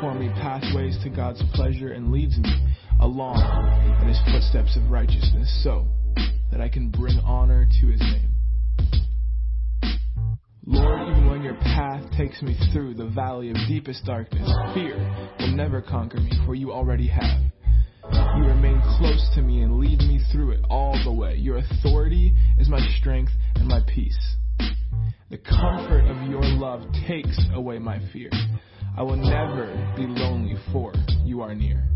before me pathways to God's pleasure and leads me along in his footsteps of righteousness so that I can bring honor to his name. Lord, even when your path takes me through the valley of deepest darkness, fear will never conquer me, for you already have. You remain close to me and lead me through it all the way. Your authority is my strength and my peace. The comfort of your love takes away my fear. I will never be lonely, for you are near.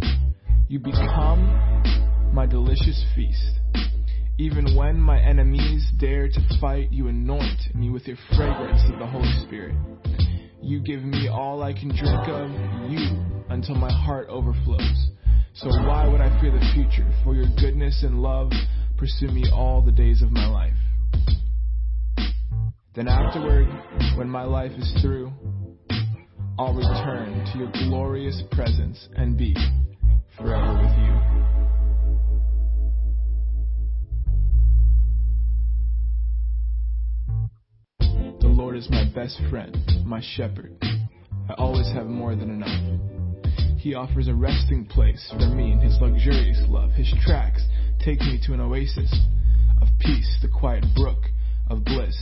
You become my delicious feast. Even when my enemies dare to fight, you anoint me with your fragrance of the Holy Spirit. You give me all I can drink of, you, until my heart overflows. So why would I fear the future? For your goodness and love pursue me all the days of my life. Then afterward, when my life is through, I'll return to your glorious presence and be forever with you. The Lord is my best friend, my shepherd. I always have more than enough. He offers a resting place for me in his luxurious love. His tracks take me to an oasis of peace, the quiet brook of bliss.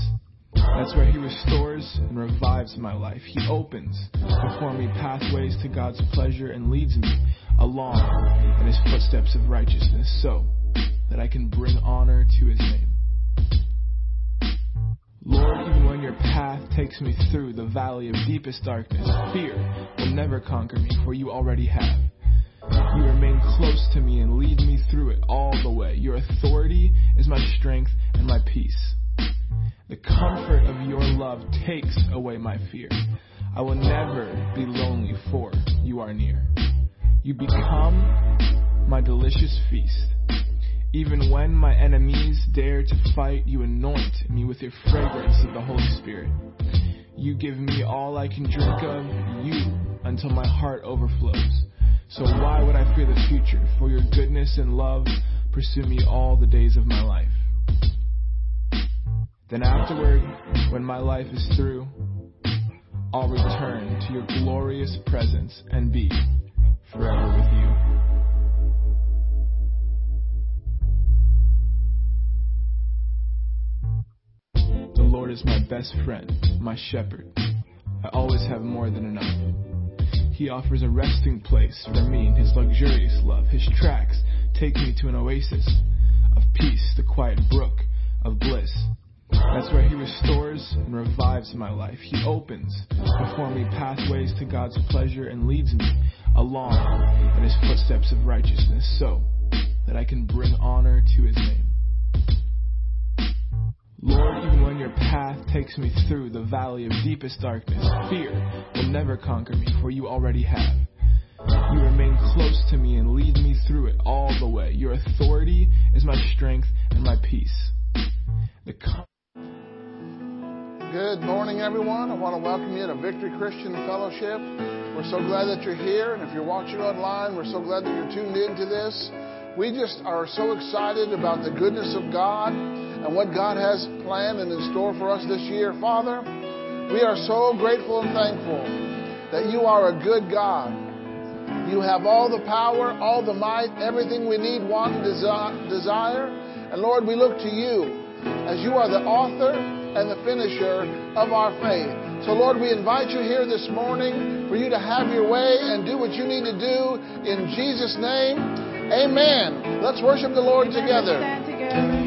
That's where he restores and revives my life. He opens before me pathways to God's pleasure and leads me along in his footsteps of righteousness so that I can bring honor to his name. Lord, even when your path takes me through the valley of deepest darkness, fear will never conquer me, for you already have. You remain close to me and lead me through it all the way. Your authority is my strength and my peace. The comfort of your love takes away my fear. I will never be lonely, for you are near. You become my delicious feast. Even when my enemies dare to fight, you anoint me with your fragrance of the Holy Spirit. You give me all I can drink of, you, until my heart overflows. So why would I fear the future? For your goodness and love pursue me all the days of my life. Then afterward, when my life is through, I'll return to your glorious presence and be forever with you. The Lord is my best friend, my shepherd. I always have more than enough. He offers a resting place for me in his luxurious love. His tracks take me to an oasis of peace, the quiet brook of bliss. That's where he restores and revives my life. He opens before me pathways to God's pleasure and leads me along in his footsteps of righteousness so that I can bring honor to his name. Lord, even when your path takes me through the valley of deepest darkness, fear will never conquer me, for you already have. You remain close to me and lead me through it all the way. Your authority is my strength and my peace. The Good morning, everyone. I want to welcome you to Victory Christian Fellowship. We're so glad that you're here, and if you're watching online, we're so glad that you're tuned into this. We just are so excited about the goodness of God and what God has planned and in store for us this year. Father, we are so grateful and thankful that you are a good God. You have all the power, all the might, everything we need, want, and desire. And Lord, we look to you as you are the author and the finisher of our faith. So, Lord, we invite you here this morning for you to have your way and do what you need to do in Jesus' name. Amen. Let's worship the Lord together.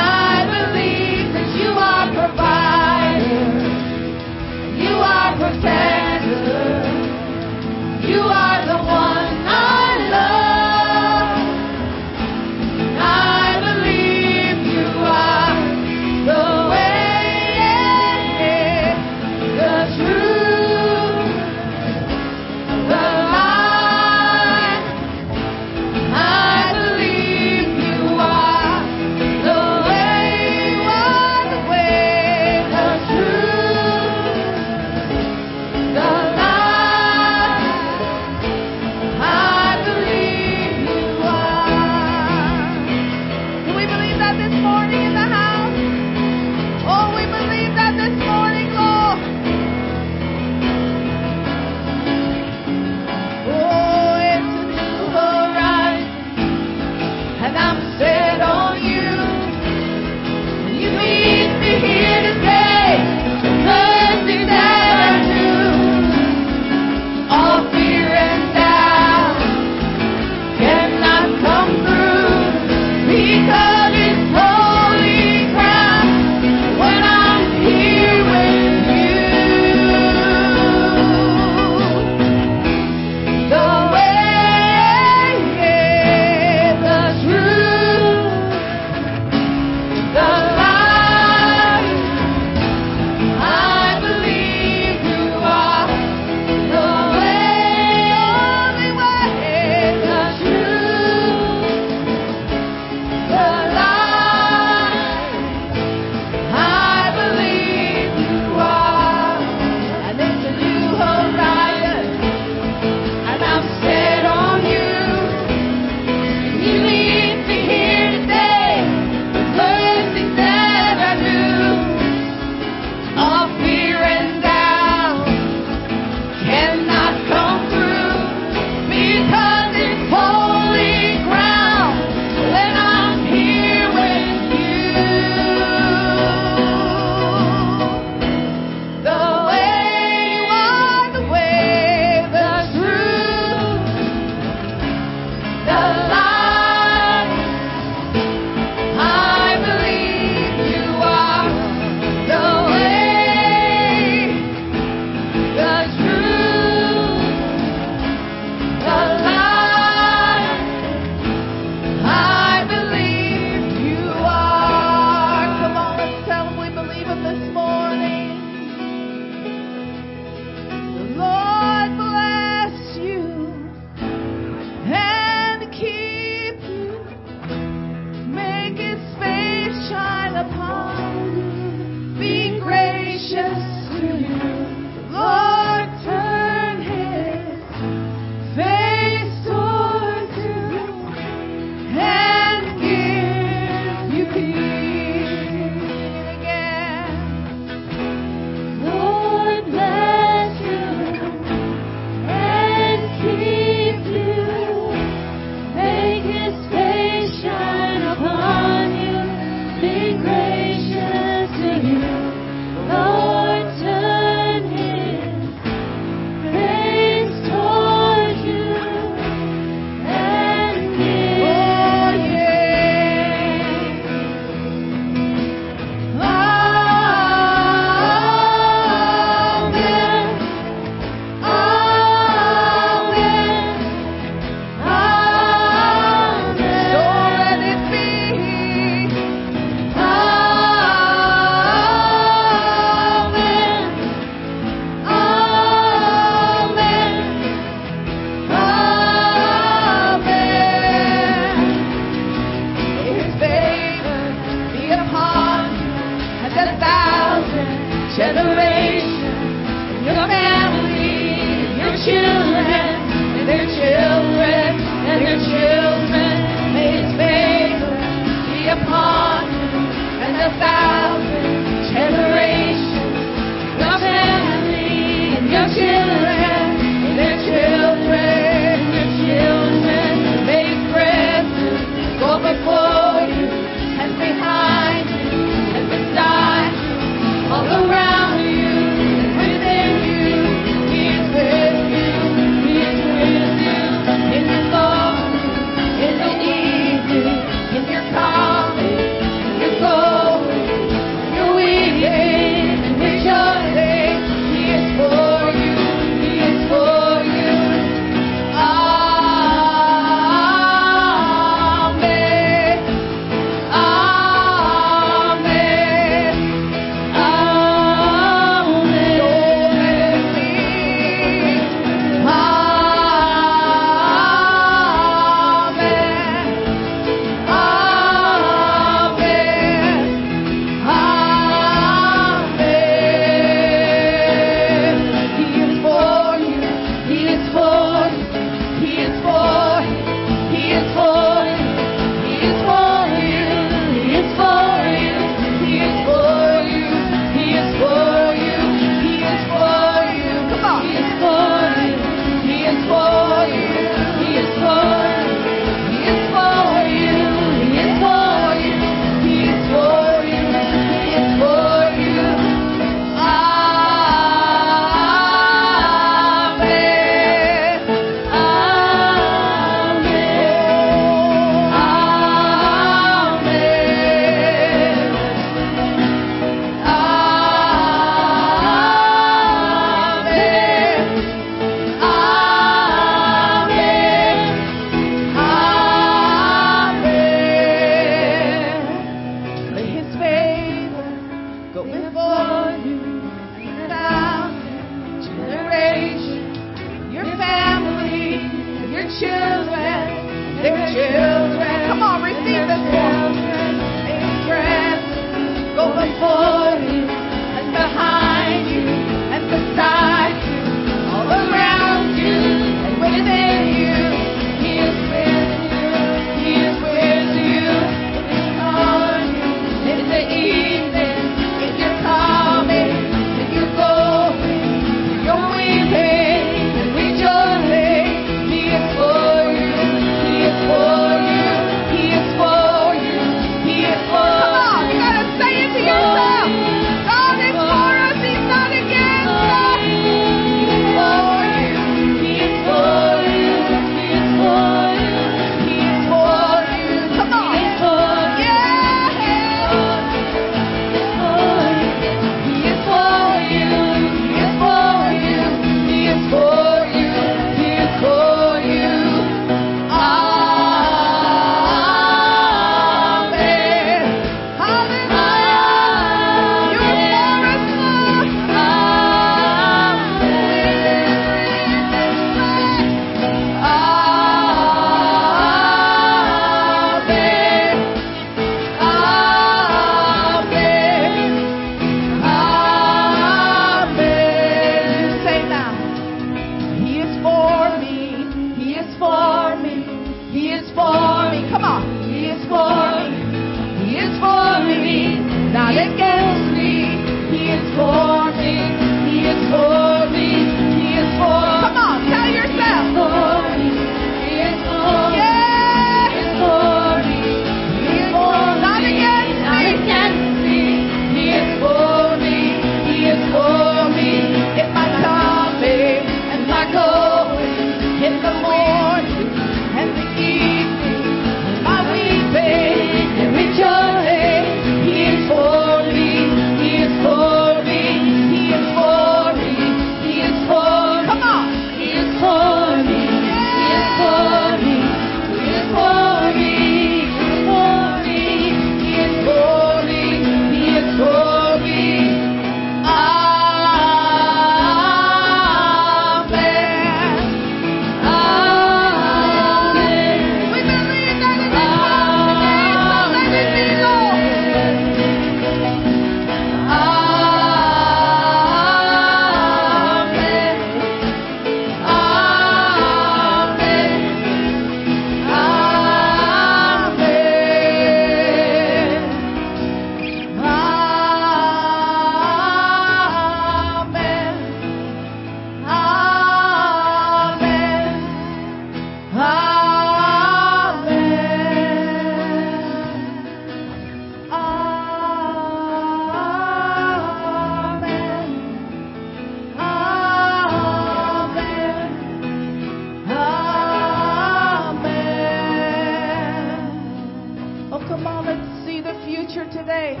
Today.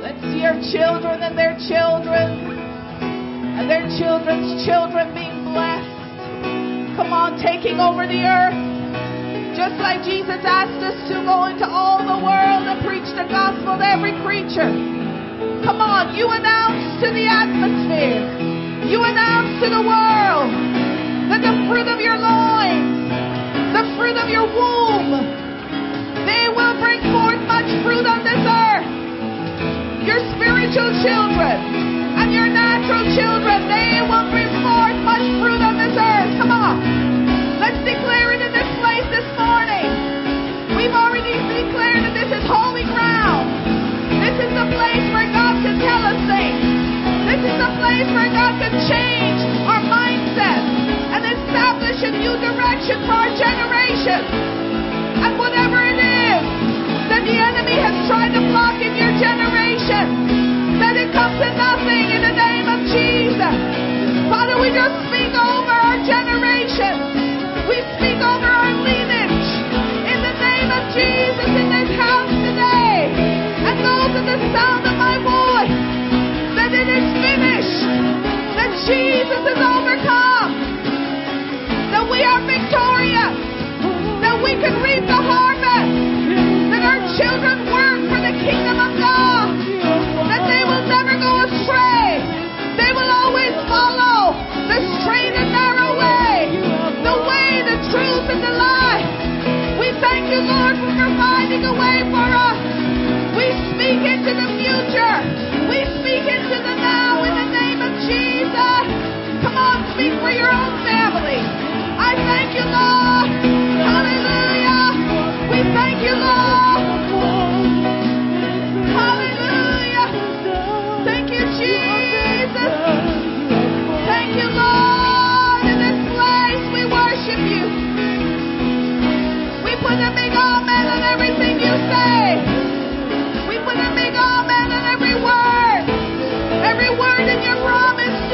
Let's see our children and their children and their children's children being blessed. Come on, taking over the earth. Just like Jesus asked us to go into all the world and preach the gospel to every creature. Come on, you announce to the atmosphere, you announce to the world that the fruit of your loins, the fruit of your womb, bring forth much fruit on this earth. Your spiritual children and your natural children, they will bring forth much fruit on this earth. Come on. Let's declare it in this place this morning. We've already declared that this is holy ground. This is the place where God can tell us things. This is the place where God can change our mindset and establish a new direction for our generation. And whatever enemy has tried to block in your generation, let it come to nothing in the name of Jesus. Father, we just speak over our generation. We speak over our lineage in the name of Jesus in this house today. And those in the sound of my voice, that it is finished, that Jesus is overcome, that we are victorious, that we can reap the harvest, our children work for the kingdom of God, that they will never go astray. They will always follow the straight and narrow way, the way, the truth, and the life. We thank you, Lord, for providing a way for us. We speak into the future. We speak into the now in the name of Jesus. Come on, speak for your own family. I thank you, Lord. Hallelujah. We thank you, Lord.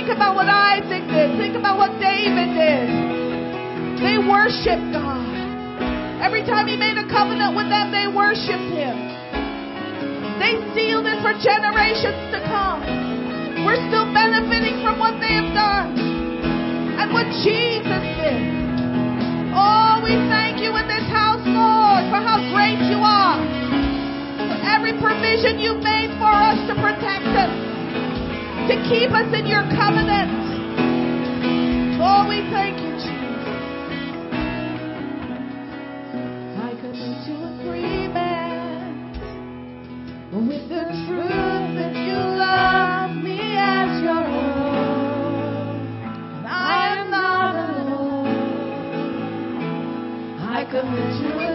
Think about what Isaac did. Think about what David did. They worshiped God. Every time he made a covenant with them, they worshiped him. They sealed it for generations to come. We're still benefiting from what they have done and what Jesus did. Oh, we thank you in this house, Lord, for how great you are. For every provision you've made for us to protect us, to keep us in your covenant. Oh, we thank you, Jesus. I come into agreement with the truth that you love me as your own. I am not alone. I come into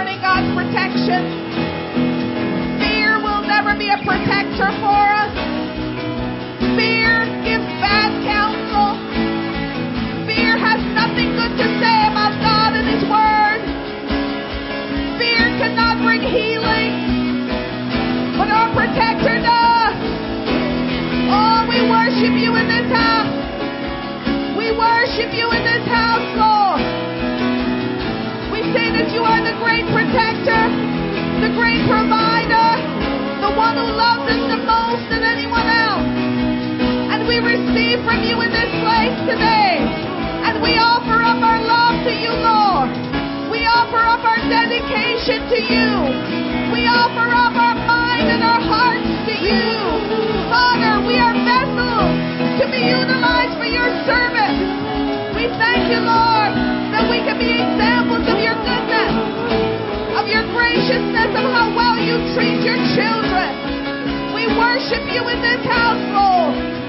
concerning God's protection, fear will never be a protector for us. Fear gives bad counsel. Fear has nothing good to say about God and His Word. Fear cannot bring healing, but our protector does. Oh, we worship you in this house. We worship you in this house, Lord. That you are the great protector, the great provider, the one who loves us the most than anyone else. And we receive from you in this place today. And we offer up our love to you, Lord. We offer up our dedication to you. We offer up our mind and our hearts to you. Father, we are vessels to be utilized for your service. We thank you, Lord, your graciousness, of how well you treat your children. We worship you in this house, Lord.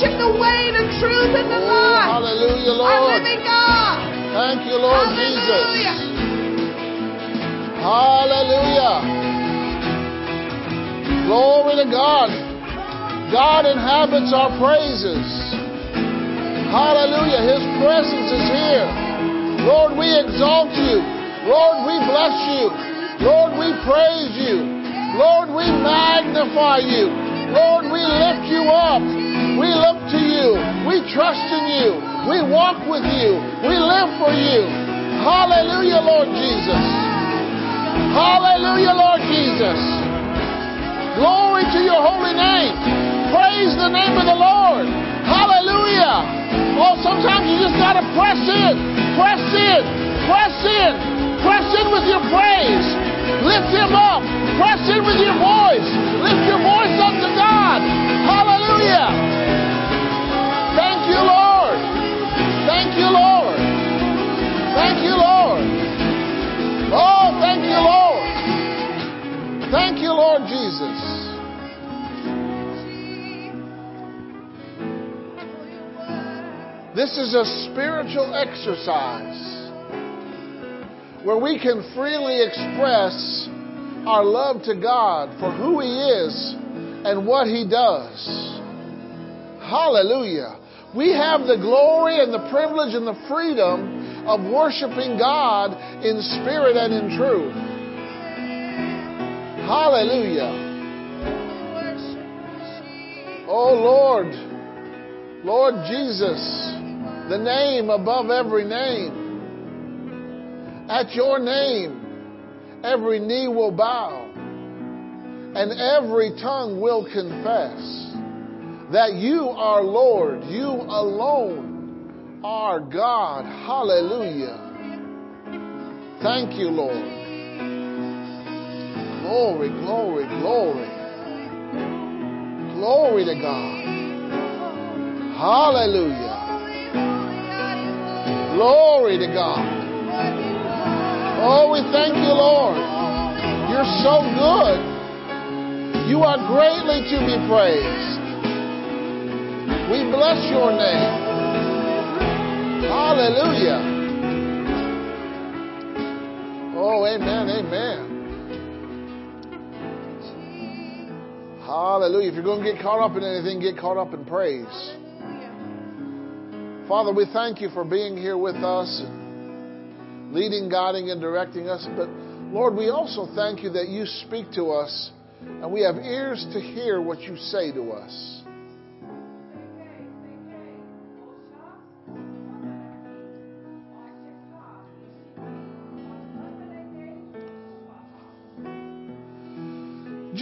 Worship the way, the truth, and the Oh, life. hallelujah, Our Lord. living God. Thank you, Lord Hallelujah. Jesus. Hallelujah. Glory to God. God inhabits our praises. Hallelujah. His presence is here. Lord, we exalt you. Lord, we bless you. Lord, we praise you. Lord, we magnify you. Lord, we lift you up. We look to you. We trust in you. We walk with you. We live for you. Hallelujah, Lord Jesus. Hallelujah, Lord Jesus. Glory to your holy name. Praise the name of the Lord. Hallelujah. Oh, sometimes you just got to press in, press in, press in, press in with your praise. Lift him up. Press in with your voice. Lift your voice up to God. Hallelujah. Thank you, Lord. Thank you, Lord. Thank you, Lord. Oh, thank you, Lord. Thank you, Lord Jesus. This is a spiritual exercise where we can freely express our love to God for who He is and what He does. Hallelujah. We have the glory and the privilege and the freedom of worshiping God in spirit and in truth. Hallelujah. Oh Lord, Lord Jesus, the name above every name. At your name, every knee will bow and every tongue will confess that you are Lord, you alone are God. Hallelujah. Thank you, Lord. Glory, glory, glory. Glory to God. Hallelujah. Glory to God. Oh, we thank you, Lord. You're so good. You are greatly to be praised. We bless your name. Hallelujah. Oh, amen, amen. Hallelujah. If you're going to get caught up in anything, get caught up in praise. Father, we thank you for being here with us and leading, guiding, and directing us. But Lord, we also thank you that you speak to us and we have ears to hear what you say to us.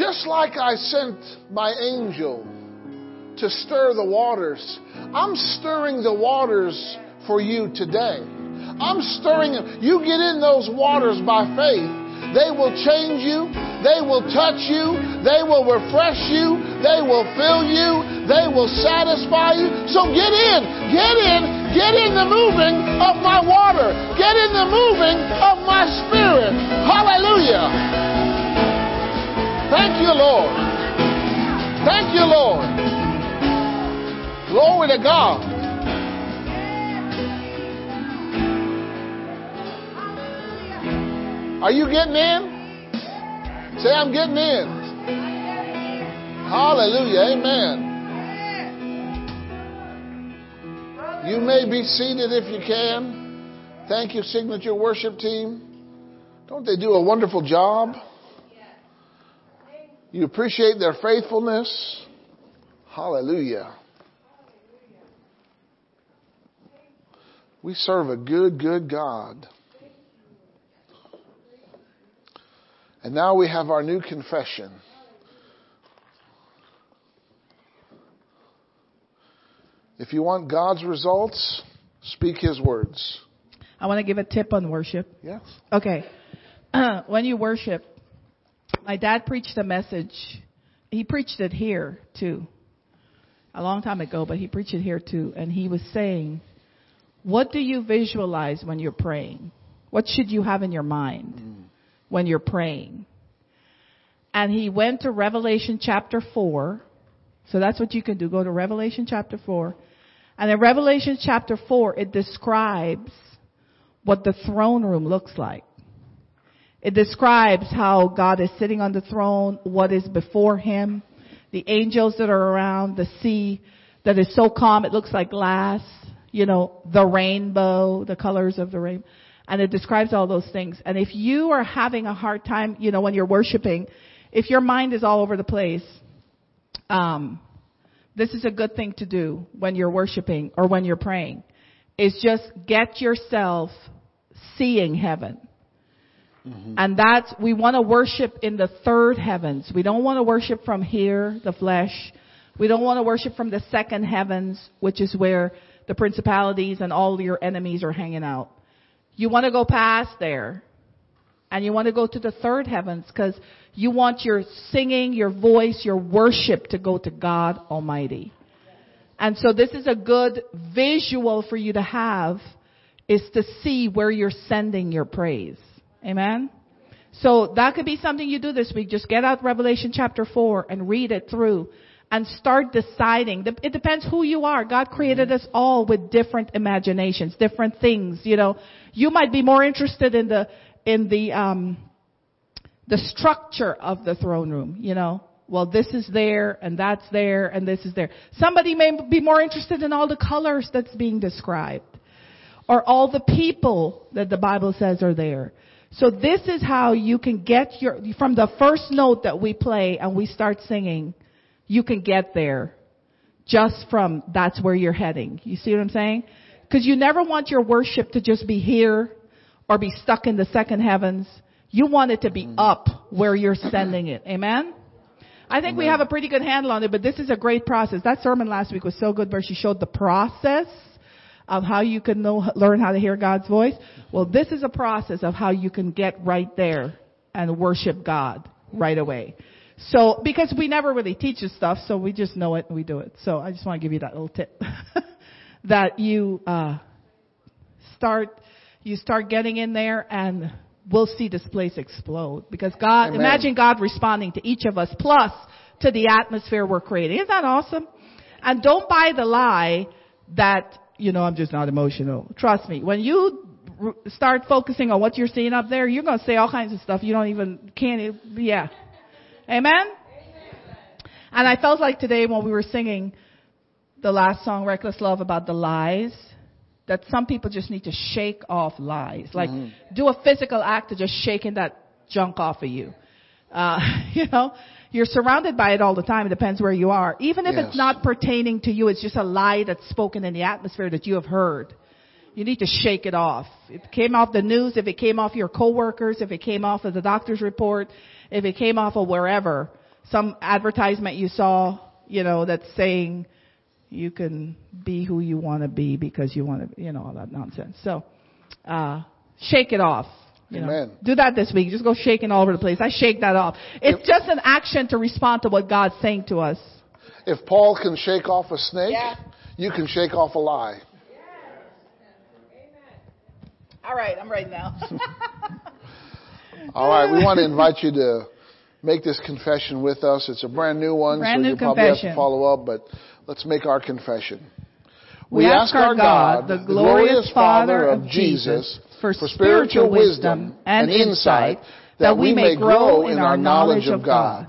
Just like I sent my angel to stir the waters, I'm stirring the waters for you today. I'm stirring them. You get in those waters by faith. They will change you. They will touch you. They will refresh you. They will fill you. They will satisfy you. So get in. Get in. Get in the moving of my water. Get in the moving of my spirit. Hallelujah. Thank you, Lord. Thank you, Lord. Glory to God. Are you getting in? Say, I'm getting in. Hallelujah. Amen. You may be seated if you can. Thank you, Signature Worship Team. Don't they do a wonderful job? You appreciate their faithfulness. Hallelujah. We serve a good, good God. And now we have our new confession. If you want God's results, speak His words. I want to give a tip on worship. Yes. Okay. when you worship, my dad preached a message. He preached it here too. A long time ago, but he preached it here too. And he was saying, what do you visualize when you're praying? What should you have in your mind when you're praying? And he went to Revelation chapter 4. So that's what you can do. Go to Revelation chapter 4. And in Revelation chapter 4, it describes what the throne room looks like. It describes how God is sitting on the throne, what is before him, the angels that are around, the sea that is so calm it looks like glass, you know, the rainbow, the colors of the rainbow. And it describes all those things. And if you are having a hard time, you know, when you're worshiping, if your mind is all over the place, um, this is a good thing to do when you're worshiping or when you're praying. Is just get yourself seeing heaven. Mm-hmm. And that's, we want to worship in the third heavens. We don't want to worship from here, the flesh. We don't want to worship from the second heavens, which is where the principalities and all your enemies are hanging out. You want to go past there. And you want to go to the third heavens because you want your singing, your voice, your worship to go to God Almighty. And so this is a good visual for you to have is to see where you're sending your praise. Amen? So that could be something you do this week. Just get out Revelation chapter 4 and read it through and start deciding. It depends who you are. God created us all with different imaginations, different things, you know. You might be more interested in the, in the, um, the structure of the throne room, you know. Well, this is there and that's there and this is there. Somebody may be more interested in all the colors that's being described or all the people that the Bible says are there. So this is how you can get your, from the first note that we play and we start singing, you can get there just from that's where you're heading. You see what I'm saying? Because you never want your worship to just be here or be stuck in the second heavens. You want it to be mm-hmm. up where you're sending it. Amen? I think we have a pretty good handle on it, but this is a great process. That sermon last week was so good where she showed the process of how you can know, learn how to hear God's voice. Well, this is a process of how you can get right there and worship God right away. So, because we never really teach this stuff, so we just know it and we do it. So I just want to give you that little tip. that you, uh, start, you start getting in there and we'll see this place explode. Because God, Amen. imagine God responding to each of us plus to the atmosphere we're creating. Isn't that awesome? And don't buy the lie that you know, I'm just not emotional. Trust me. When you r- start focusing on what you're seeing up there, you're going to say all kinds of stuff you don't even, can't, yeah. Amen? Amen? And I felt like today when we were singing the last song, Reckless Love, about the lies, that some people just need to shake off lies. Like, mm-hmm. do a physical act of just shaking that junk off of you. Uh, you know? You're surrounded by it all the time. It depends where you are. Even if yes. it's not pertaining to you, it's just a lie that's spoken in the atmosphere that you have heard. You need to shake it off. If it came off the news, if it came off your coworkers, if it came off of the doctor's report, if it came off of wherever, some advertisement you saw, you know, that's saying you can be who you want to be because you want to, you know, all that nonsense. So, uh, shake it off. You know. Amen. Do that this week. Just go shaking all over the place. I shake that off. It's just an action to respond to what God's saying to us. If Paul can shake off a snake, Yeah. you can shake off a lie. Amen. All right, I'm ready now. All right, we want to invite you to make this confession with us. It's a brand new one, Brand so you probably have to follow up, but let's make our confession. We ask our God, the glorious Father of Jesus, for spiritual wisdom and insight that we may grow in our knowledge of God.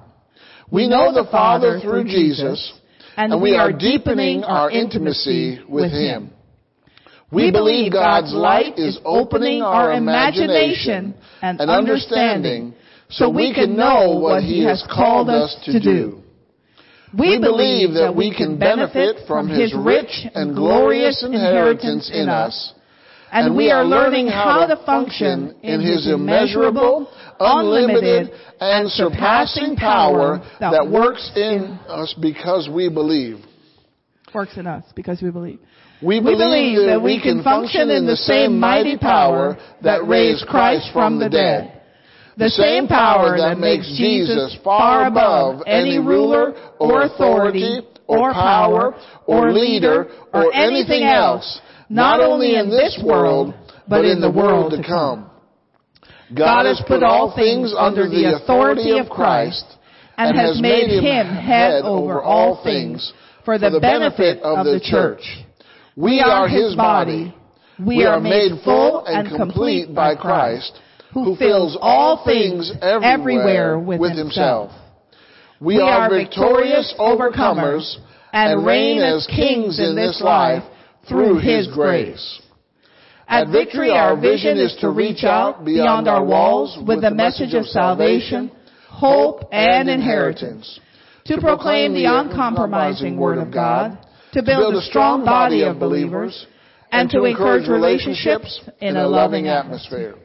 We know the Father through Jesus, and we are deepening our intimacy with Him. We believe God's light is opening our imagination and understanding so we can know what He has called us to do. We believe that we can benefit from His rich and glorious inheritance in us, and we are learning how to function in His immeasurable, unlimited, and surpassing power that works in us because we believe. Works in us because we believe. We We believe that we can function in the same mighty power that raised Christ from the dead. The same power that makes Jesus far above any ruler or authority or power or leader or anything else, not only in this world, but in the world to come. God has put all things under the authority of Christ and has made him head over all things for the benefit of the church. We are his body. We are made full and complete by Christ, who fills all things everywhere with himself. We are victorious overcomers and reign as kings in this life through his grace. At Victory, our vision is to reach out beyond our walls with the message of salvation, hope, and inheritance, to proclaim the uncompromising Word of God, to build a strong body of believers, and to encourage relationships in a loving atmosphere.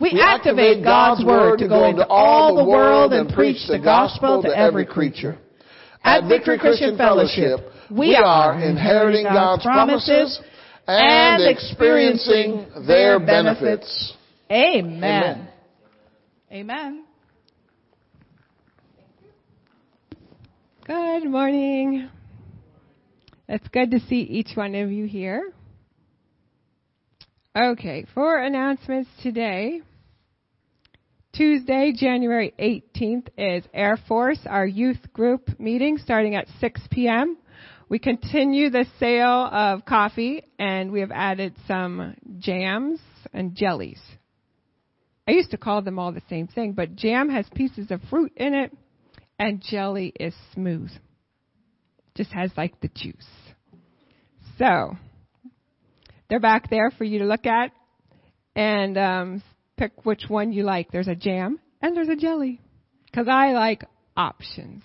We activate God's Word to go into all the world and preach the gospel to every creature. At Victory Christian Fellowship, we are inheriting God's promises and experiencing their benefits. Amen. Amen. Good morning. It's good to see each one of you here. Okay, for announcements today, Tuesday, January 18th is Air Force, our youth group meeting starting at 6 p.m. We continue the sale of coffee and we have added some jams and jellies. I used to call them all the same thing, but jam has pieces of fruit in it and jelly is smooth. Just has like the juice. So, they're back there for you to look at and um, pick which one you like. There's a jam and there's a jelly because I like options.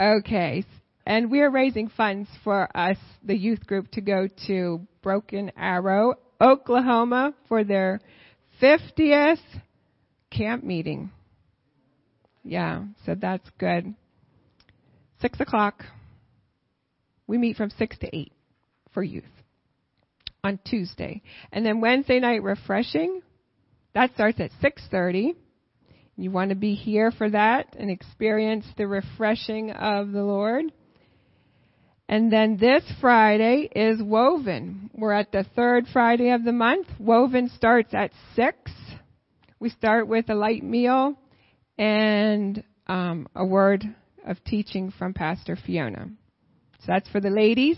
Okay, and we're raising funds for us, the youth group, to go to Broken Arrow, Oklahoma for their 50th camp meeting. Yeah, so that's good. Six o'clock. We meet from six to eight for youth on Tuesday. And then Wednesday night refreshing, that starts at 6:30. You want to be here for that and experience the refreshing of the Lord. And then this Friday is Woven. We're at the third Friday of the month. Woven starts at 6. We start with a light meal and um, a word of teaching from Pastor Fiona. So that's for the ladies.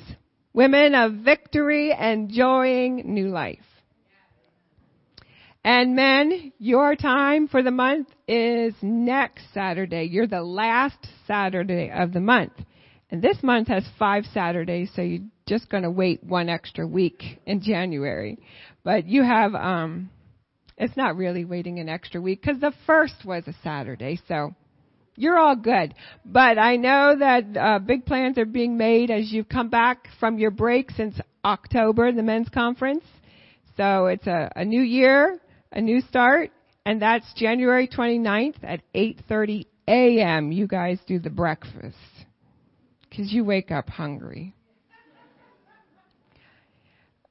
Women of victory, enjoying new life. And men, your time for the month is next Saturday. You're the last Saturday of the month. And this month has five Saturdays, so you're just going to wait one extra week in January. But you have, um, it's not really waiting an extra week because the first was a Saturday, so you're all good. But I know that uh, big plans are being made as you've come back from your break since October, the men's conference. So it's a, a new year, a new start, and that's January 29th at 8:30 a.m. you guys do the breakfast. Cause you wake up hungry.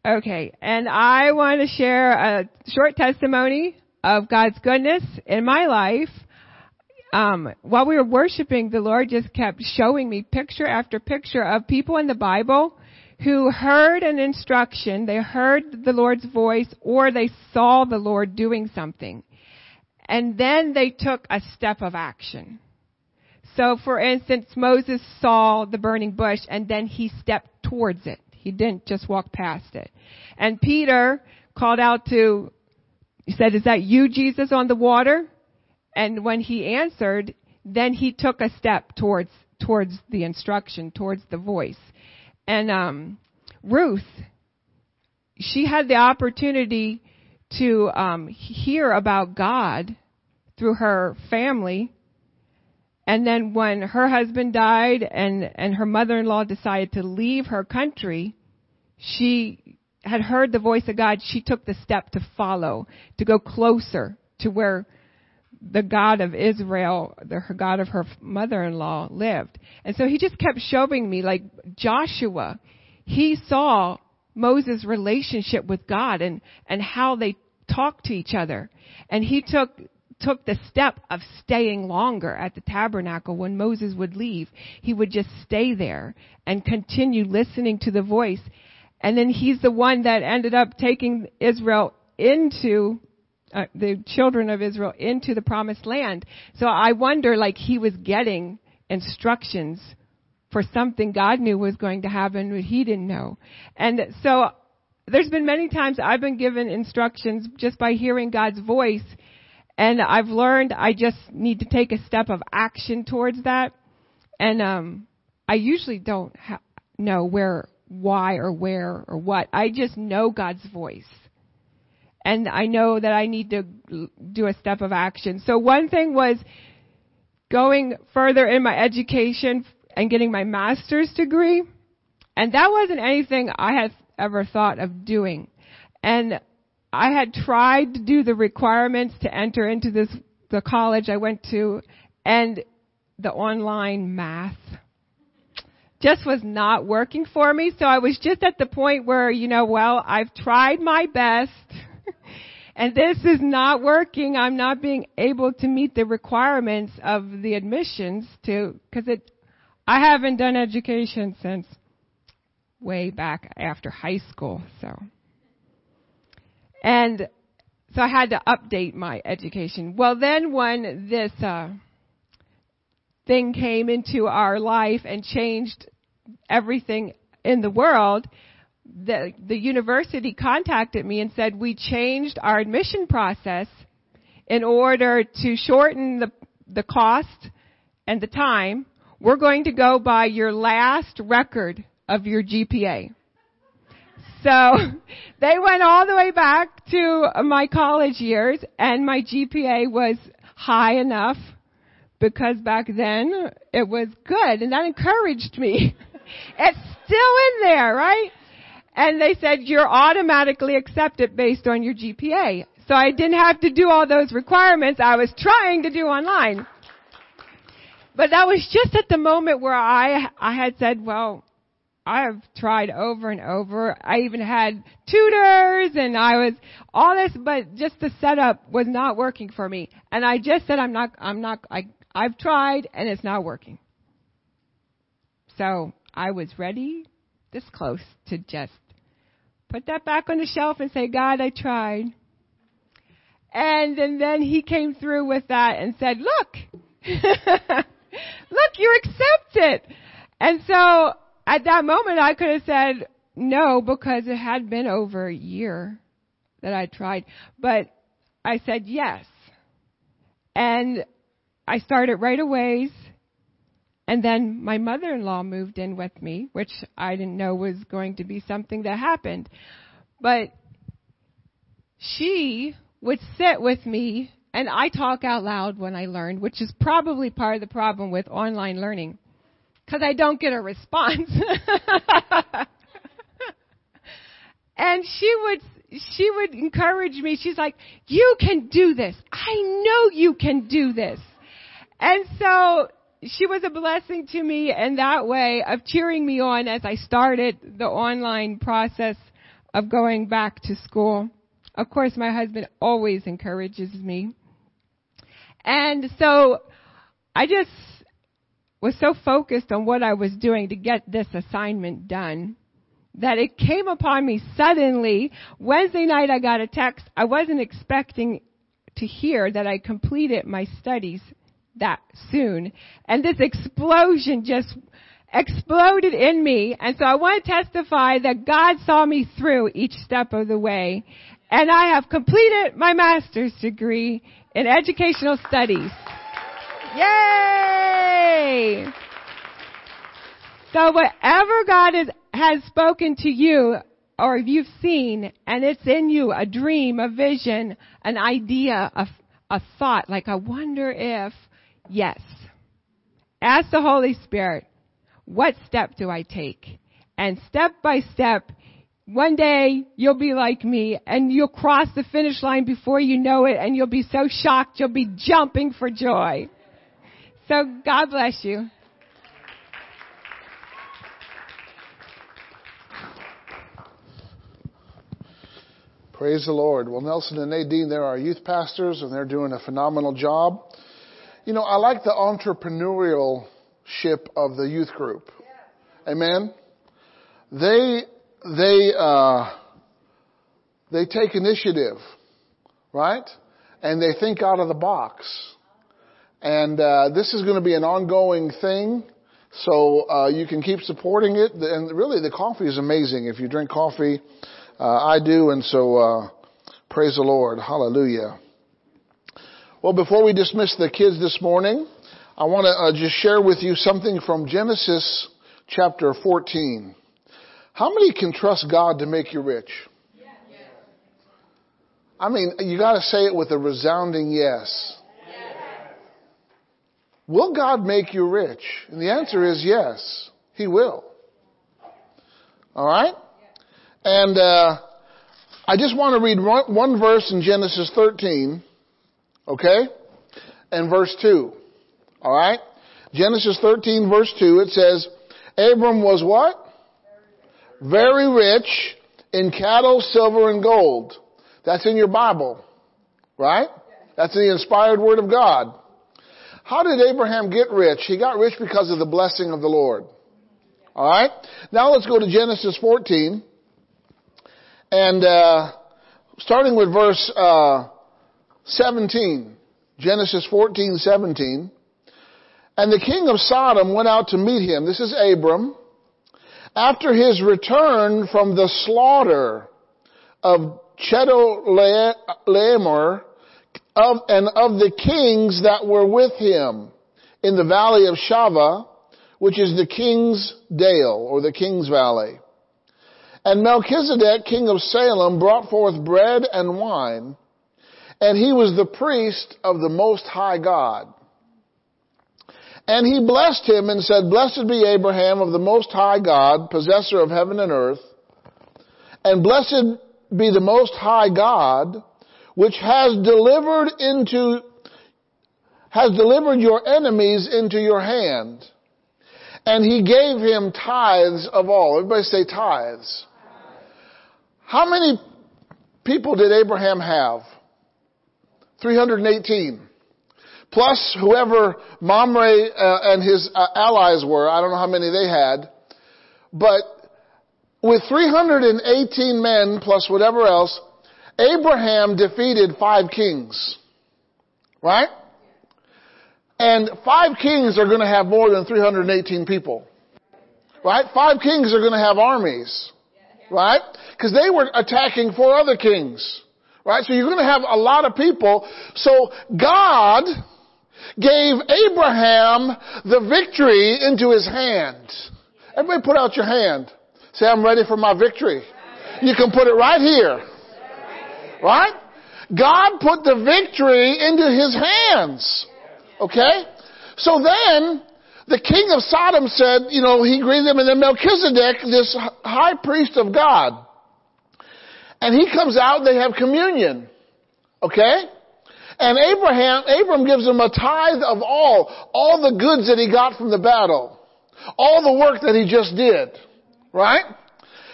Okay, and I want to share a short testimony of God's goodness in my life. Um, while we were worshiping, the Lord just kept showing me picture after picture of people in the Bible who heard an instruction, they heard the Lord's voice, or they saw the Lord doing something. And then they took a step of action. So for instance, Moses saw the burning bush and then he stepped towards it. He didn't just walk past it. And Peter called out to, he said, is that you, Jesus, on the water? And when he answered, then he took a step towards, towards the instruction, towards the voice. And, um, Ruth, she had the opportunity to, um, hear about God through her family. And then when her husband died and, and her mother-in-law decided to leave her country, she had heard the voice of God. She took the step to follow, to go closer to where the God of Israel, the God of her mother-in-law lived. And so he just kept showing me like Joshua, he saw Moses' relationship with God and, and how they talked to each other. And he took, took the step of staying longer at the tabernacle when Moses would leave. He would just stay there and continue listening to the voice. And then he's the one that ended up taking Israel into uh, the children of Israel into the promised land. So I wonder, like, he was getting instructions for something God knew was going to happen, but he didn't know. And so there's been many times I've been given instructions just by hearing God's voice, and I've learned I just need to take a step of action towards that. And um, I usually don't ha- know where, why, or where, or what. I just know God's voice and I know that I need to do a step of action. So one thing was going further in my education and getting my master's degree. And that wasn't anything I had ever thought of doing. And I had tried to do the requirements to enter into this, the college I went to and the online math just was not working for me. So I was just at the point where, you know, well, I've tried my best and this is not working. I'm not being able to meet the requirements of the admissions to, cause it, I haven't done education since way back after high school, so. And so I had to update my education. Well then when this, uh, thing came into our life and changed everything in the world, the, the university contacted me and said we changed our admission process in order to shorten the, the cost and the time. We're going to go by your last record of your GPA. So they went all the way back to my college years and my GPA was high enough because back then it was good and that encouraged me. it's still in there, right? And they said, you're automatically accepted based on your GPA. So I didn't have to do all those requirements I was trying to do online. But that was just at the moment where I, I had said, well, I have tried over and over. I even had tutors and I was all this, but just the setup was not working for me. And I just said, I'm not, I'm not, I, I've tried and it's not working. So I was ready, this close to just Put that back on the shelf and say, God, I tried. And, and then he came through with that and said, look, look, you're accepted. And so at that moment I could have said no because it had been over a year that I tried. But I said yes. And I started right away and then my mother-in-law moved in with me, which I didn't know was going to be something that happened. But she would sit with me and I talk out loud when I learn, which is probably part of the problem with online learning. Cause I don't get a response. and she would, she would encourage me. She's like, you can do this. I know you can do this. And so she was a blessing to me in that way of cheering me on as I started the online process of going back to school. Of course, my husband always encourages me. And so I just was so focused on what I was doing to get this assignment done that it came upon me suddenly. Wednesday night I got a text. I wasn't expecting to hear that I completed my studies that soon. And this explosion just exploded in me. And so I want to testify that God saw me through each step of the way. And I have completed my master's degree in educational studies. Yay! So whatever God has, has spoken to you, or you've seen, and it's in you, a dream, a vision, an idea, a, a thought, like I wonder if, yes. Ask the Holy Spirit, what step do I take? And step by step, one day you'll be like me and you'll cross the finish line before you know it and you'll be so shocked you'll be jumping for joy. So God bless you. Praise the Lord. Well, Nelson and Nadine, they're our youth pastors and they're doing a phenomenal job. You know, I like the entrepreneurship of the youth group. Amen. They, they, uh, they take initiative, right? And they think out of the box. And uh, this is going to be an ongoing thing. So uh, you can keep supporting it. And really, the coffee is amazing. If you drink coffee, uh, I do, and so uh, praise the Lord. Hallelujah. Well, before we dismiss the kids this morning, I want to uh, just share with you something from Genesis chapter 14. How many can trust God to make you rich? I mean, you got to say it with a resounding yes. Will God make you rich? And the answer is yes, He will. All right? And uh, I just want to read one, one verse in Genesis 13, okay? And verse 2. All right? Genesis 13, verse 2, it says, Abram was what? Very rich in cattle, silver, and gold. That's in your Bible, right? That's the inspired word of God. How did Abraham get rich? He got rich because of the blessing of the Lord. Alright? Now let's go to Genesis 14. And, uh, starting with verse, uh, 17. Genesis 14, 17. And the king of Sodom went out to meet him. This is Abram. After his return from the slaughter of Chedorlaomer of, and of the kings that were with him in the valley of Shaveh, which is the king's dale or the king's valley. And Melchizedek, king of Salem, brought forth bread and wine, and he was the priest of the most high God. And he blessed him and said, Blessed be Abraham of the most high God, possessor of heaven and earth, and blessed be the most high God, which has delivered into, has delivered your enemies into your hand. And he gave him tithes of all. Everybody say tithes. How many people did Abraham have? 318. Plus whoever Mamre uh, and his uh, allies were. I don't know how many they had. But with 318 men plus whatever else, Abraham defeated five kings. Right? And five kings are going to have more than 318 people. Right? Five kings are going to have armies. Right? Because they were attacking four other kings. Right? So you're going to have a lot of people. So God gave Abraham the victory into his hand. Everybody put out your hand. Say, I'm ready for my victory. You can put it right here. Right? God put the victory into his hands. Okay? So then, the king of Sodom said, you know, he greeted them, and then Melchizedek, this high priest of God, and he comes out, they have communion. Okay? And Abraham, Abram gives him a tithe of all, all the goods that he got from the battle. All the work that he just did. Right?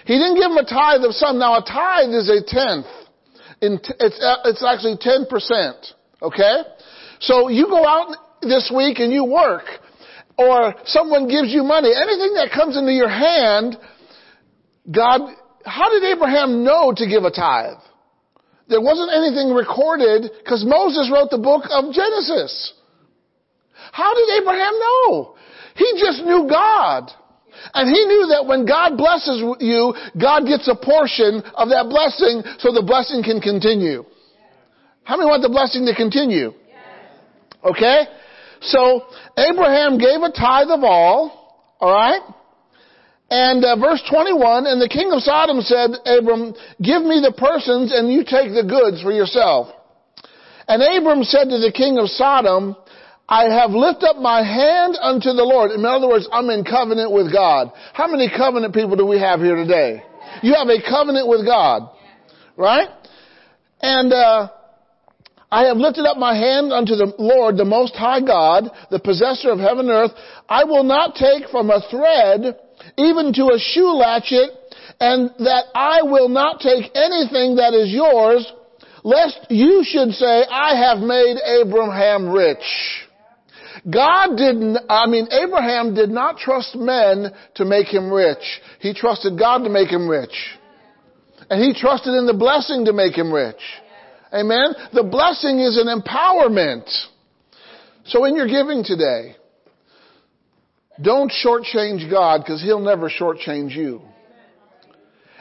He didn't give him a tithe of some. Now a tithe is a tenth. In t- it's, uh, it's actually 10%. Okay? So you go out this week and you work. Or someone gives you money. Anything that comes into your hand, God, how did Abraham know to give a tithe? There wasn't anything recorded because Moses wrote the book of Genesis. How did Abraham know? He just knew God. And he knew that when God blesses you, God gets a portion of that blessing so the blessing can continue. How many want the blessing to continue? Okay? So, Abraham gave a tithe of all, alright? And uh, verse 21, and the king of Sodom said, Abram, give me the persons and you take the goods for yourself. And Abram said to the king of Sodom, I have lifted up my hand unto the Lord. In other words, I'm in covenant with God. How many covenant people do we have here today? You have a covenant with God. Right? And, uh, I have lifted up my hand unto the Lord, the Most High God, the possessor of heaven and earth. I will not take from a thread, even to a shoe latchet, and that I will not take anything that is yours, lest you should say, I have made Abraham rich. God didn't, I mean, Abraham did not trust men to make him rich. He trusted God to make him rich. And he trusted in the blessing to make him rich. Amen? The blessing is an empowerment. So in your giving today, don't shortchange God because He'll never shortchange you.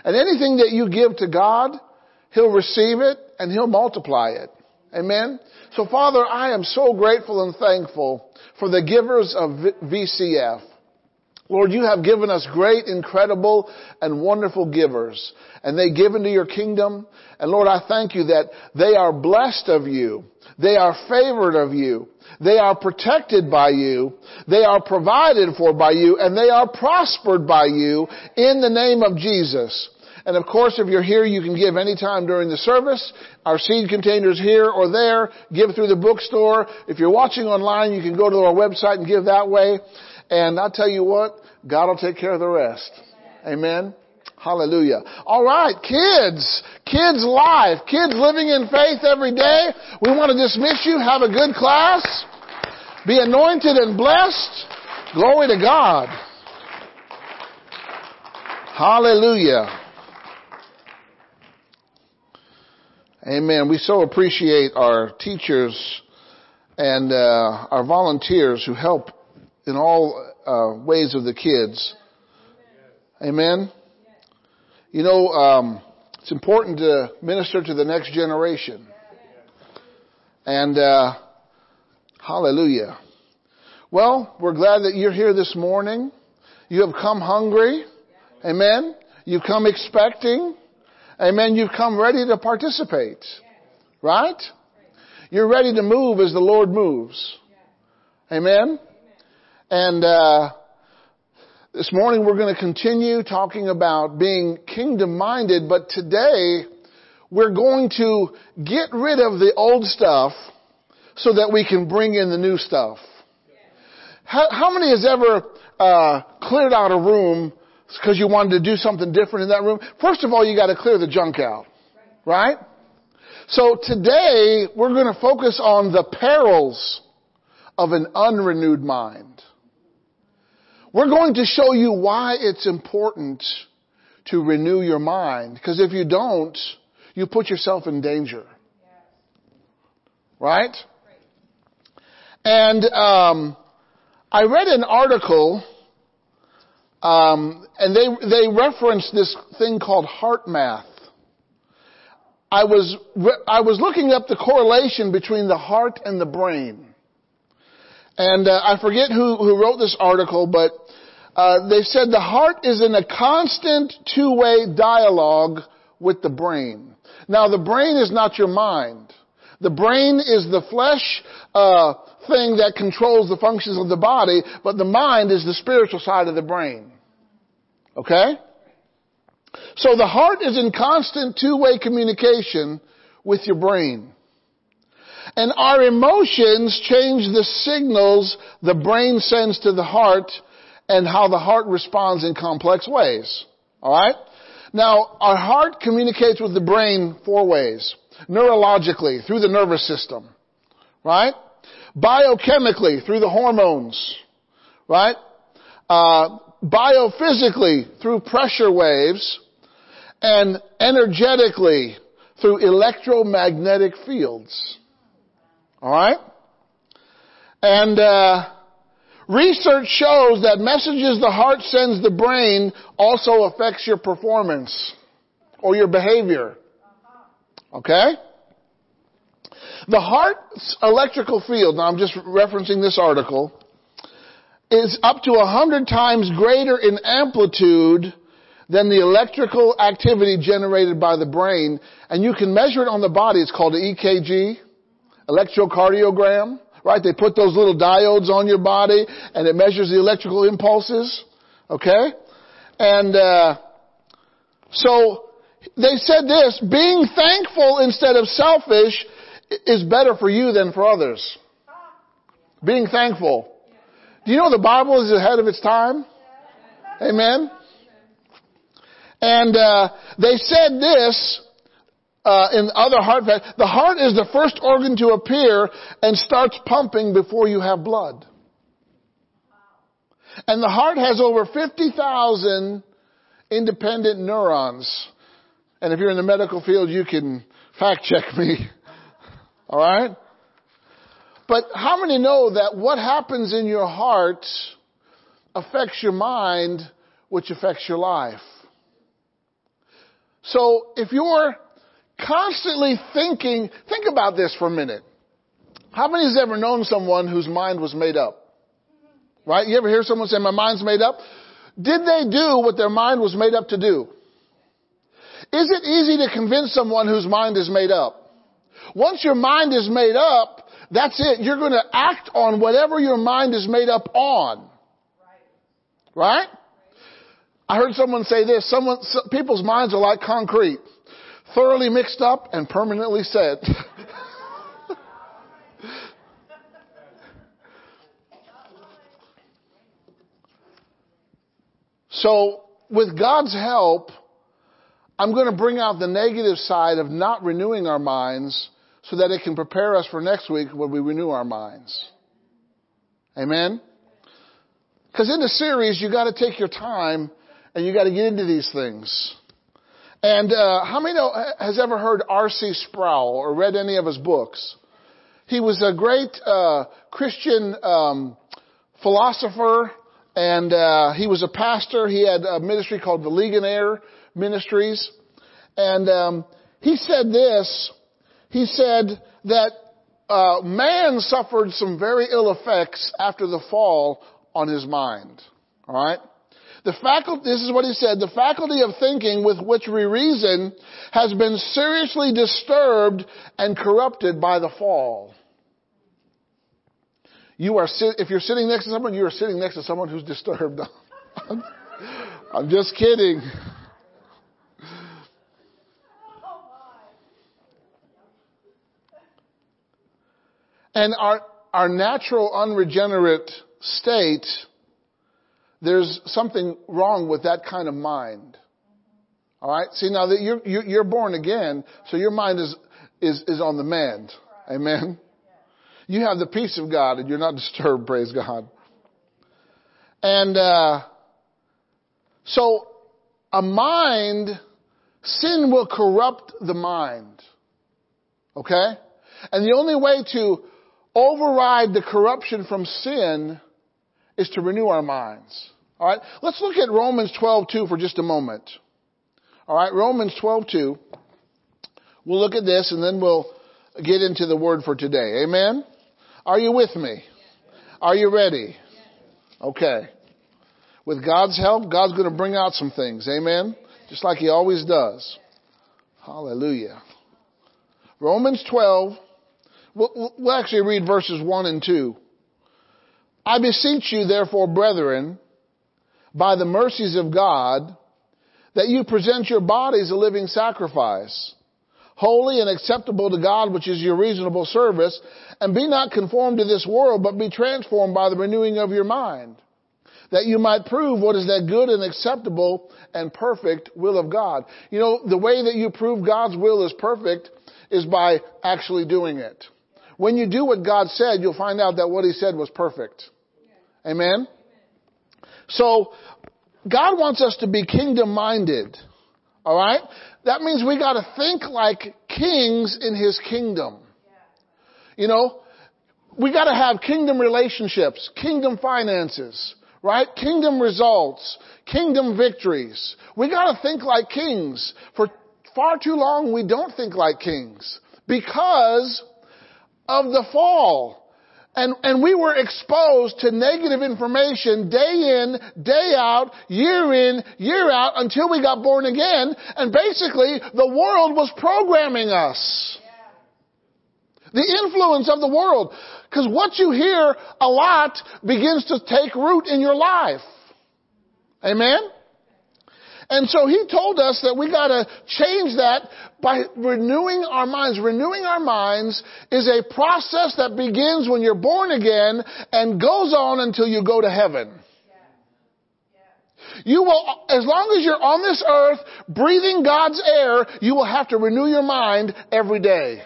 And anything that you give to God, He'll receive it and He'll multiply it. Amen? So Father, I am so grateful and thankful for the givers of VCF. Lord, you have given us great, incredible, and wonderful givers. And they give into your kingdom. And Lord, I thank you that they are blessed of you. They are favored of you. They are protected by you. They are provided for by you. And they are prospered by you in the name of Jesus. And of course, if you're here, you can give anytime during the service. Our seed containers here or there. Give through the bookstore. If you're watching online, you can go to our website and give that way. And I'll tell you what, God will take care of the rest. Amen. Hallelujah. All right, kids, kids life, kids living in faith every day. We want to dismiss you. Have a good class. Be anointed and blessed. Glory to God. Hallelujah. Amen. We so appreciate our teachers and uh, our volunteers who help in all uh, ways of the kids. Amen. You know, um, it's important to minister to the next generation. And uh, hallelujah. Well, we're glad that you're here this morning. You have come hungry. Amen. You've come expecting. Amen. You've come ready to participate. Right? You're ready to move as the Lord moves. Amen. And uh, this morning we're going to continue talking about being kingdom minded, but today we're going to get rid of the old stuff so that we can bring in the new stuff. How, how many has ever uh, cleared out a room because you wanted to do something different in that room? First of all, you got to clear the junk out, right? So today we're going to focus on the perils of an unrenewed mind. We're going to show you why it's important to renew your mind. Because if you don't, you put yourself in danger. Right? And um, I read an article, um, and they they referenced this thing called HeartMath. I was I was looking up the correlation between the heart and the brain. And uh, I forget who, who wrote this article, but uh, they said the heart is in a constant two-way dialogue with the brain. Now, the brain is not your mind. The brain is the flesh uh, thing that controls the functions of the body, but the mind is the spiritual side of the brain. Okay? So the heart is in constant two-way communication with your brain. And our emotions change the signals the brain sends to the heart and how the heart responds in complex ways. Alright? Now, our heart communicates with the brain four ways. Neurologically, through the nervous system. Right? Biochemically, through the hormones. Right? Uh, biophysically, through pressure waves. And energetically, through electromagnetic fields. Alright? And, uh, research shows that messages the heart sends the brain also affects your performance or your behavior. Okay? The heart's electrical field, now I'm just referencing this article, is up to a hundred times greater in amplitude than the electrical activity generated by the brain, and you can measure it on the body. It's called an EKG, electrocardiogram, right? They put those little diodes on your body, and it measures the electrical impulses. Okay, and uh, so they said this: being thankful instead of selfish is better for you than for others. Being thankful. Do you know the Bible is ahead of its time? Amen. And uh, they said this uh, in other heart facts. The heart is the first organ to appear and starts pumping before you have blood. And the heart has over 50,000 independent neurons. And if you're in the medical field, you can fact check me. All right? But how many know that what happens in your heart affects your mind, which affects your life? So if you're constantly thinking, think about this for a minute. How many has ever known someone whose mind was made up? Right? You ever hear someone say, my mind's made up? Did they do what their mind was made up to do? Is it easy to convince someone whose mind is made up? Once your mind is made up, that's it. You're going to act on whatever your mind is made up on. Right? I heard someone say this. Someone, people's minds are like concrete, thoroughly mixed up and permanently set. so, with God's help, I'm going to bring out the negative side of not renewing our minds so that it can prepare us for next week when we renew our minds. Amen? Because in the series, you got to take your time and you got to get into these things. And uh, how many know, has ever heard R.C. Sproul or read any of his books? He was a great uh, Christian um, philosopher, and uh, he was a pastor. He had a ministry called the Ligonier Ministries, and um, he said this. He said that uh, man suffered some very ill effects after the fall on his mind. All right. The faculty, this is what he said, the faculty of thinking with which we reason has been seriously disturbed and corrupted by the fall. You are, if you're sitting next to someone, you are sitting next to someone who's disturbed. I'm just kidding. And our, our natural unregenerate state there's something wrong with that kind of mind. All right. See now that you're you're born again, so your mind is is is on the mend. Amen. You have the peace of God, and you're not disturbed. Praise God. And uh, so, a mind, sin will corrupt the mind. Okay, and the only way to override the corruption from sin is to renew our minds. All right, let's look at Romans 12:2 for just a moment. All right, Romans 12:2. We'll look at this and then we'll get into the word for today. Amen. Are you with me? Are you ready? Okay. With God's help, God's going to bring out some things. Amen. Just like He always does. Hallelujah. Romans 12. We'll, actually read verses 1 and 2. I beseech you, therefore, brethren, by the mercies of God, that you present your bodies a living sacrifice, holy and acceptable to God, which is your reasonable service, and be not conformed to this world, but be transformed by the renewing of your mind, that you might prove what is that good and acceptable and perfect will of God. You know, the way that you prove God's will is perfect is by actually doing it. When you do what God said, you'll find out that what He said was perfect. Amen? So, God wants us to be kingdom minded. Alright? That means we gotta think like kings in His kingdom. You know, we gotta have kingdom relationships, kingdom finances, right? Kingdom results, kingdom victories. We gotta think like kings. For far too long we don't think like kings because of the fall. And, and we were exposed to negative information day in, day out, year in, year out until we got born again. And basically the world was programming us. The influence of the world. Cause what you hear a lot begins to take root in your life. Amen? And so he told us that we gotta change that by renewing our minds. Renewing our minds is a process that begins when you're born again and goes on until you go to heaven. You will, as long as you're on this earth breathing God's air, you will have to renew your mind every day.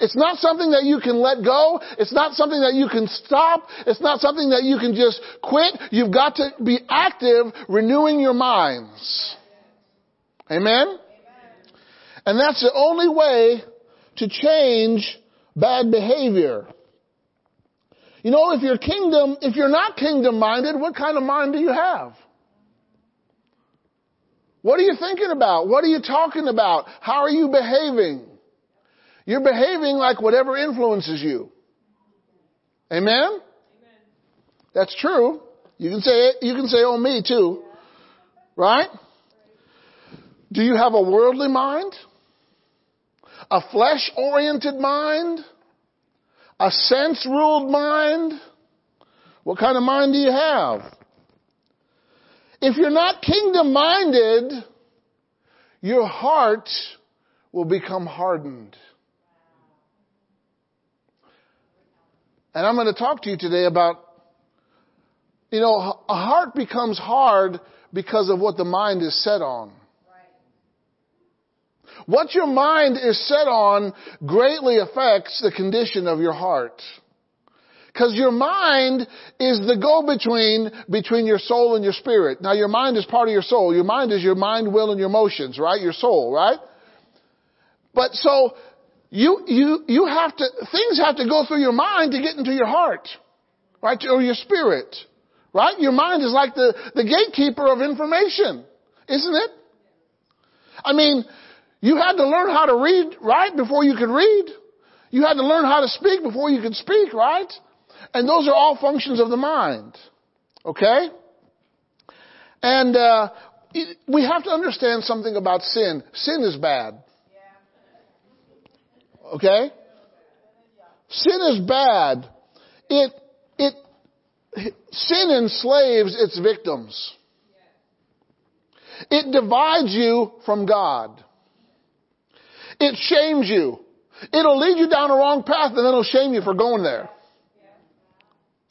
It's not something that you can let go. It's not something that you can stop. It's not something that you can just quit. You've got to be active renewing your minds. Amen? And that's the only way to change bad behavior. You know, if you're kingdom, if you're not kingdom minded, what kind of mind do you have? What are you thinking about? What are you talking about? How are you behaving? You're behaving like whatever influences you. Amen? That's true. You can say you can say oh me too. Right? Do you have a worldly mind? A flesh oriented mind? A sense ruled mind? What kind of mind do you have? If you're not kingdom minded, your heart will become hardened. And I'm going to talk to you today about, you know, a heart becomes hard because of what the mind is set on. What your mind is set on greatly affects the condition of your heart. Because your mind is the go-between between your soul and your spirit. Now your mind is part of your soul. Your mind is your mind, will, and your emotions, right? Your soul, right? But so you, you, you have to, things have to go through your mind to get into your heart, right? Or your spirit, right? Your mind is like the, the gatekeeper of information, isn't it? I mean, you had to learn how to read, right, before you could read. You had to learn how to speak before you could speak, right? And those are all functions of the mind. Okay? And uh, we have to understand something about sin. Sin is bad. Okay? Sin is bad. It, it, sin enslaves its victims. It divides you from God. It shames you. It'll lead you down a wrong path and then it'll shame you for going there.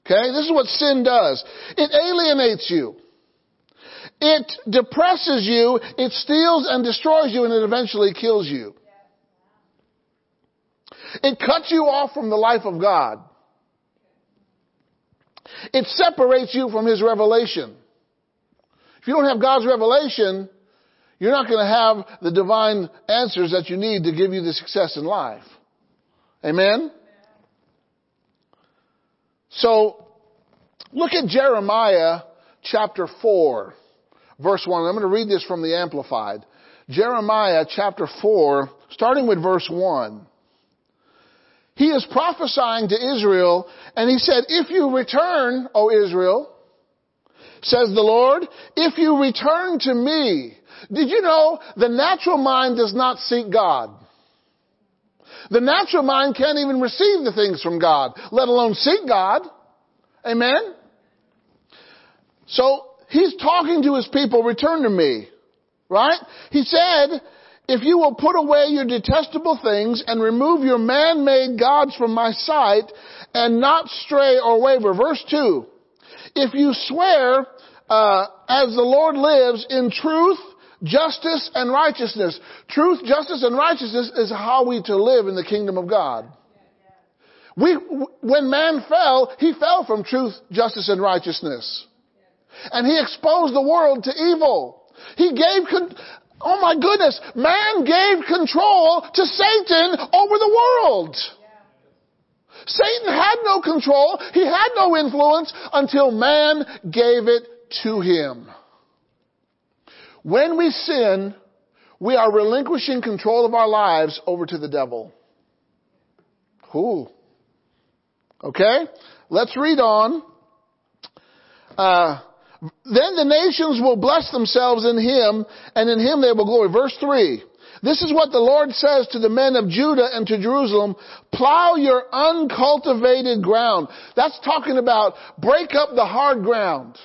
Okay? This is what sin does. It alienates you. It depresses you. It steals and destroys you and it eventually kills you. It cuts you off from the life of God. It separates you from His revelation. If you don't have God's revelation, you're not going to have the divine answers that you need to give you the success in life. Amen? So, look at Jeremiah chapter 4, verse 1. I'm going to read this from the Amplified. Jeremiah chapter 4, starting with verse 1. He is prophesying to Israel and he said, if you return, O Israel, says the Lord, if you return to me, did you know the natural mind does not seek God? The natural mind can't even receive the things from God, let alone seek God. Amen? So, he's talking to his people, return to me. Right? He said, if you will put away your detestable things and remove your man-made gods from my sight and not stray or waver. Verse 2. If you swear, uh, as the Lord lives in truth, justice, and righteousness. Truth, justice, and righteousness is how we to live in the kingdom of God. We, when man fell, he fell from truth, justice, and righteousness. And he exposed the world to evil. He gave, oh my goodness, man gave control to Satan over the world. Satan had no control. He had no influence until man gave it to him. When we sin, we are relinquishing control of our lives over to the devil. Who? Okay? Let's read on. Uh, then the nations will bless themselves in him, and in him they will glory. Verse 3. This is what the Lord says to the men of Judah and to Jerusalem. Plow your uncultivated ground. That's talking about break up the hard ground.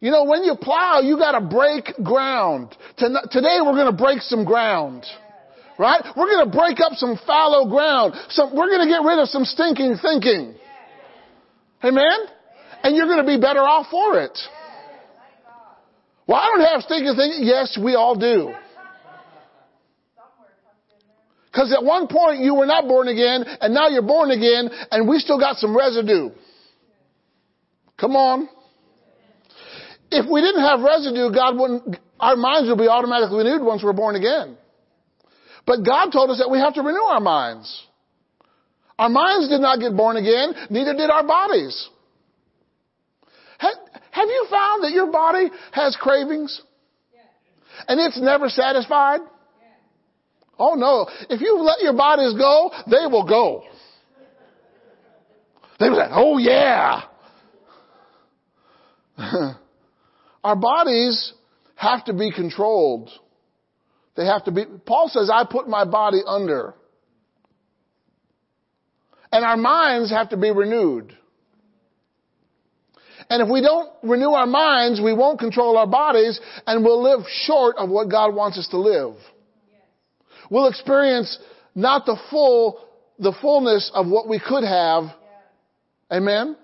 You know, when you plow, you gotta break ground. Today we're gonna break some ground. Right? We're gonna break up some fallow ground. Some, we're gonna get rid of some stinking thinking. Amen? And you're gonna be better off for it. Well, I don't have stinking thinking. Yes, we all do. Because at one point you were not born again, and now you're born again, and we still got some residue. Come on. If we didn't have residue, God wouldn't, our minds would be automatically renewed once we're born again. But God told us that we have to renew our minds. Our minds did not get born again, neither did our bodies. Have you found that your body has cravings? And it's never satisfied? Oh no. If you let your bodies go, they will go. They will say, oh yeah. Our bodies have to be controlled. They have to be, Paul says, I put my body under. And our minds have to be renewed. And if we don't renew our minds, we won't control our bodies and we'll live short of what God wants us to live. We'll experience not the full, the fullness of what we could have. Amen?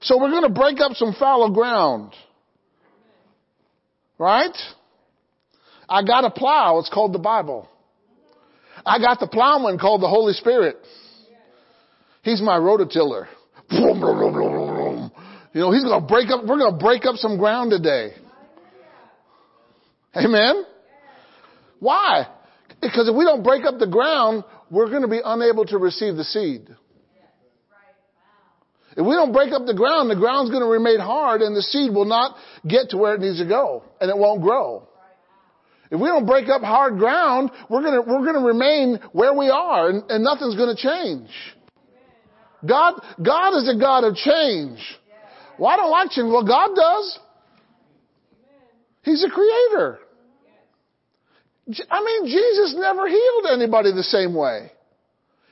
So we're going to break up some fallow ground. Right? I got a plow. It's called the Bible. I got the plowman called the Holy Spirit. He's my rototiller. You know, he's going to break up, we're going to break up some ground today. Amen? Why? Because if we don't break up the ground, we're going to be unable to receive the seed. If we don't break up the ground, the ground's going to remain hard and the seed will not get to where it needs to go and it won't grow. If we don't break up hard ground, we're going to, we're going to remain where we are and, and nothing's going to change. God, God is a God of change. Well, I don't like change. Well, God does. He's a creator. I mean, Jesus never healed anybody the same way.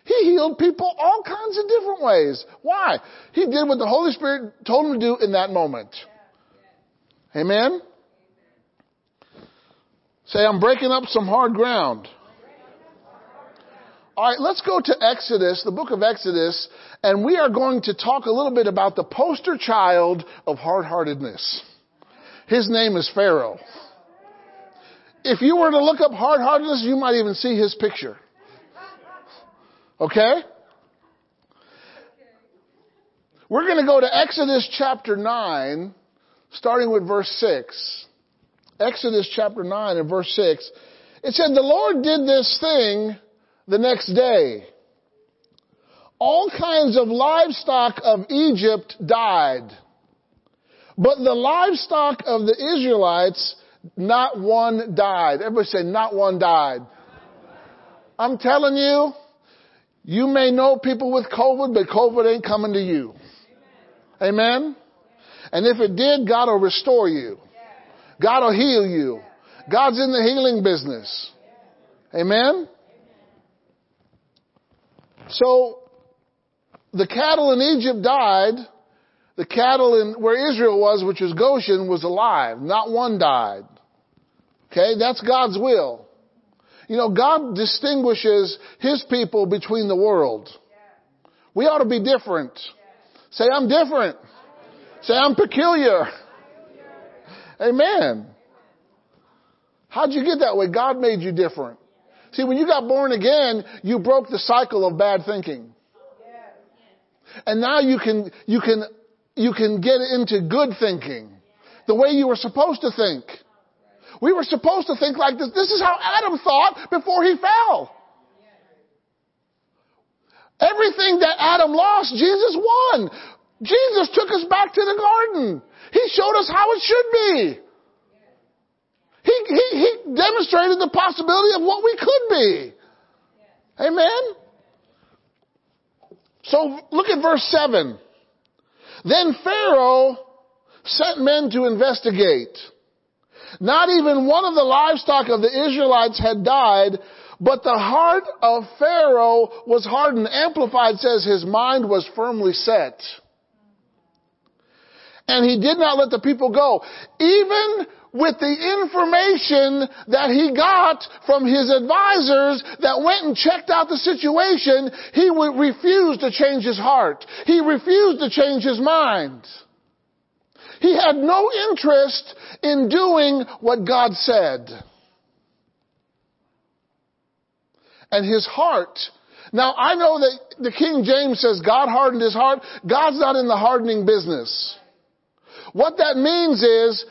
He healed people all kinds of different ways. Why? He did what the Holy Spirit told him to do in that moment. Amen? Say, I'm breaking up some hard ground. All right, let's go to Exodus, the book of Exodus, and we are going to talk a little bit about the poster child of hard-heartedness. His name is Pharaoh. If you were to look up hard-heartedness, you might even see his picture. Okay? We're going to go to Exodus chapter 9, starting with verse 6. Exodus chapter 9 and verse 6. It said, The Lord did this thing the next day. All kinds of livestock of Egypt died. But the livestock of the Israelites, not one died. Everybody say, not one died. I'm telling you, you may know people with COVID, but COVID ain't coming to you. Amen? And if it did, God will restore you. God will heal you. God's in the healing business. Amen? So, the cattle in Egypt died. The cattle in where Israel was, which was Goshen, was alive. Not one died. Okay, that's God's will. You know, God distinguishes His people between the world. We ought to be different. Say, I'm different. Say, I'm peculiar. Amen. How'd you get that way? God made you different. See, when you got born again, you broke the cycle of bad thinking. And now you can, you can, you can get into good thinking. The way you were supposed to think. We were supposed to think like this. This is how Adam thought before he fell. Everything that Adam lost, Jesus won. Jesus took us back to the garden. He showed us how it should be. He, he, he demonstrated the possibility of what we could be. Amen? So look at verse 7. Then Pharaoh sent men to investigate. Not even one of the livestock of the Israelites had died, but the heart of Pharaoh was hardened. Amplified says his mind was firmly set. And he did not let the people go. Even with the information that he got from his advisors that went and checked out the situation, he refused to change his heart. He refused to change his mind. He had no interest in doing what God said. And his heart now I know that the King James says God hardened his heart. God's not in the hardening business. What that means is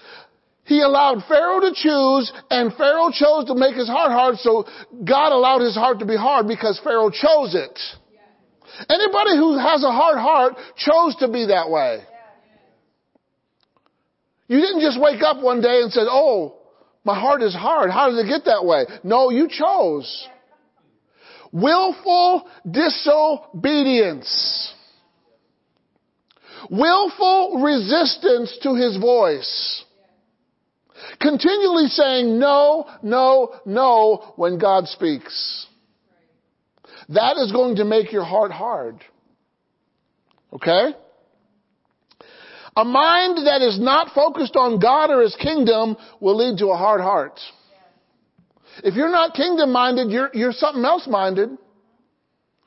he allowed Pharaoh to choose and Pharaoh chose to make his heart hard so God allowed his heart to be hard because Pharaoh chose it. Anybody who has a hard heart chose to be that way. You didn't just wake up one day and said, oh, my heart is hard. How did it get that way? No, you chose. Willful disobedience. Willful resistance to his voice. Continually saying no, no, no when God speaks. That is going to make your heart hard. Okay? A mind that is not focused on God or His kingdom will lead to a hard heart. If you're not kingdom minded, you're, you're something else minded.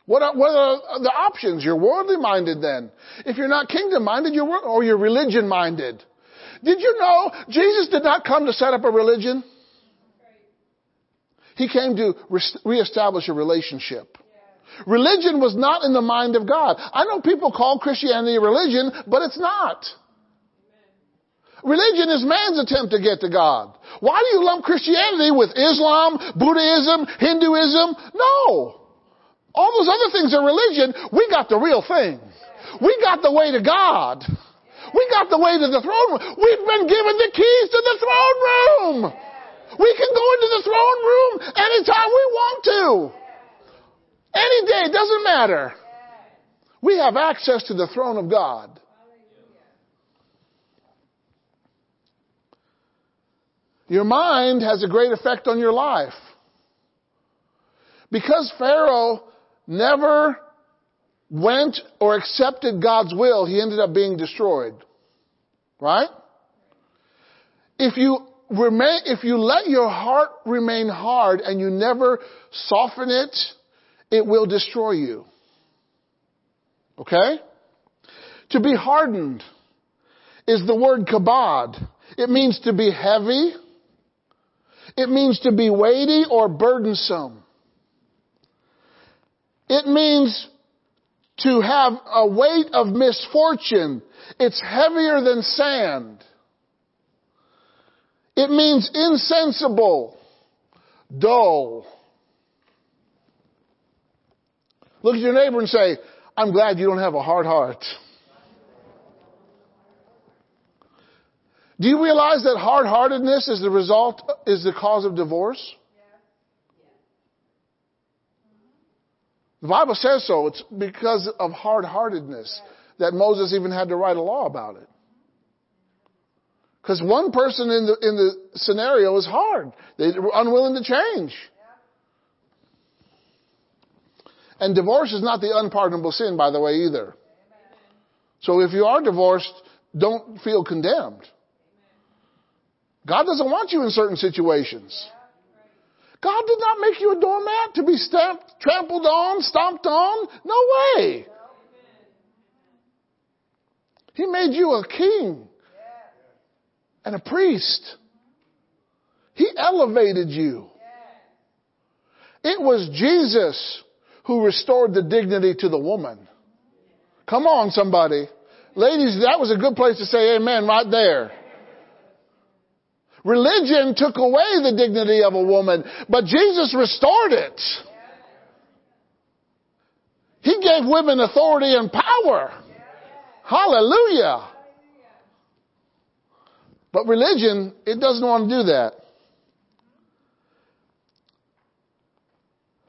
What are, what are the options? You're worldly minded then. If you're not kingdom minded, you're, or you're religion minded. Did you know Jesus did not come to set up a religion? He came to reestablish a relationship. Religion was not in the mind of God. I know people call Christianity a religion, but it's not. Religion is man's attempt to get to God. Why do you lump Christianity with Islam, Buddhism, Hinduism? No. All those other things are religion. We got the real thing. We got the way to God. We got the way to the throne room. We've been given the keys to the throne room. We can go into the throne room anytime we want to. Any day, doesn't matter. We have access to the throne of God. Your mind has a great effect on your life. Because Pharaoh never went or accepted God's will, he ended up being destroyed. Right? If you remain, if you let your heart remain hard and you never soften it, it will destroy you. Okay? To be hardened is the word kabod. It means to be heavy. It means to be weighty or burdensome. It means to have a weight of misfortune. It's heavier than sand. It means insensible, dull. Look at your neighbor and say, I'm glad you don't have a hard heart. Do you realize that hard-heartedness is the result, is the cause of divorce? The Bible says so. It's because of hard-heartedness that Moses even had to write a law about it. Because one person in the, in the scenario is hard. They were unwilling to change. And divorce is not the unpardonable sin, by the way, either. So if you are divorced, don't feel condemned. God doesn't want you in certain situations. God did not make you a doormat to be stamped, trampled on, stomped on. No way. He made you a king and a priest. He elevated you. It was Jesus who restored the dignity to the woman. Come on, somebody. Ladies, that was a good place to say amen right there. Religion took away the dignity of a woman, but Jesus restored it. He gave women authority and power. Hallelujah. But religion, it doesn't want to do that.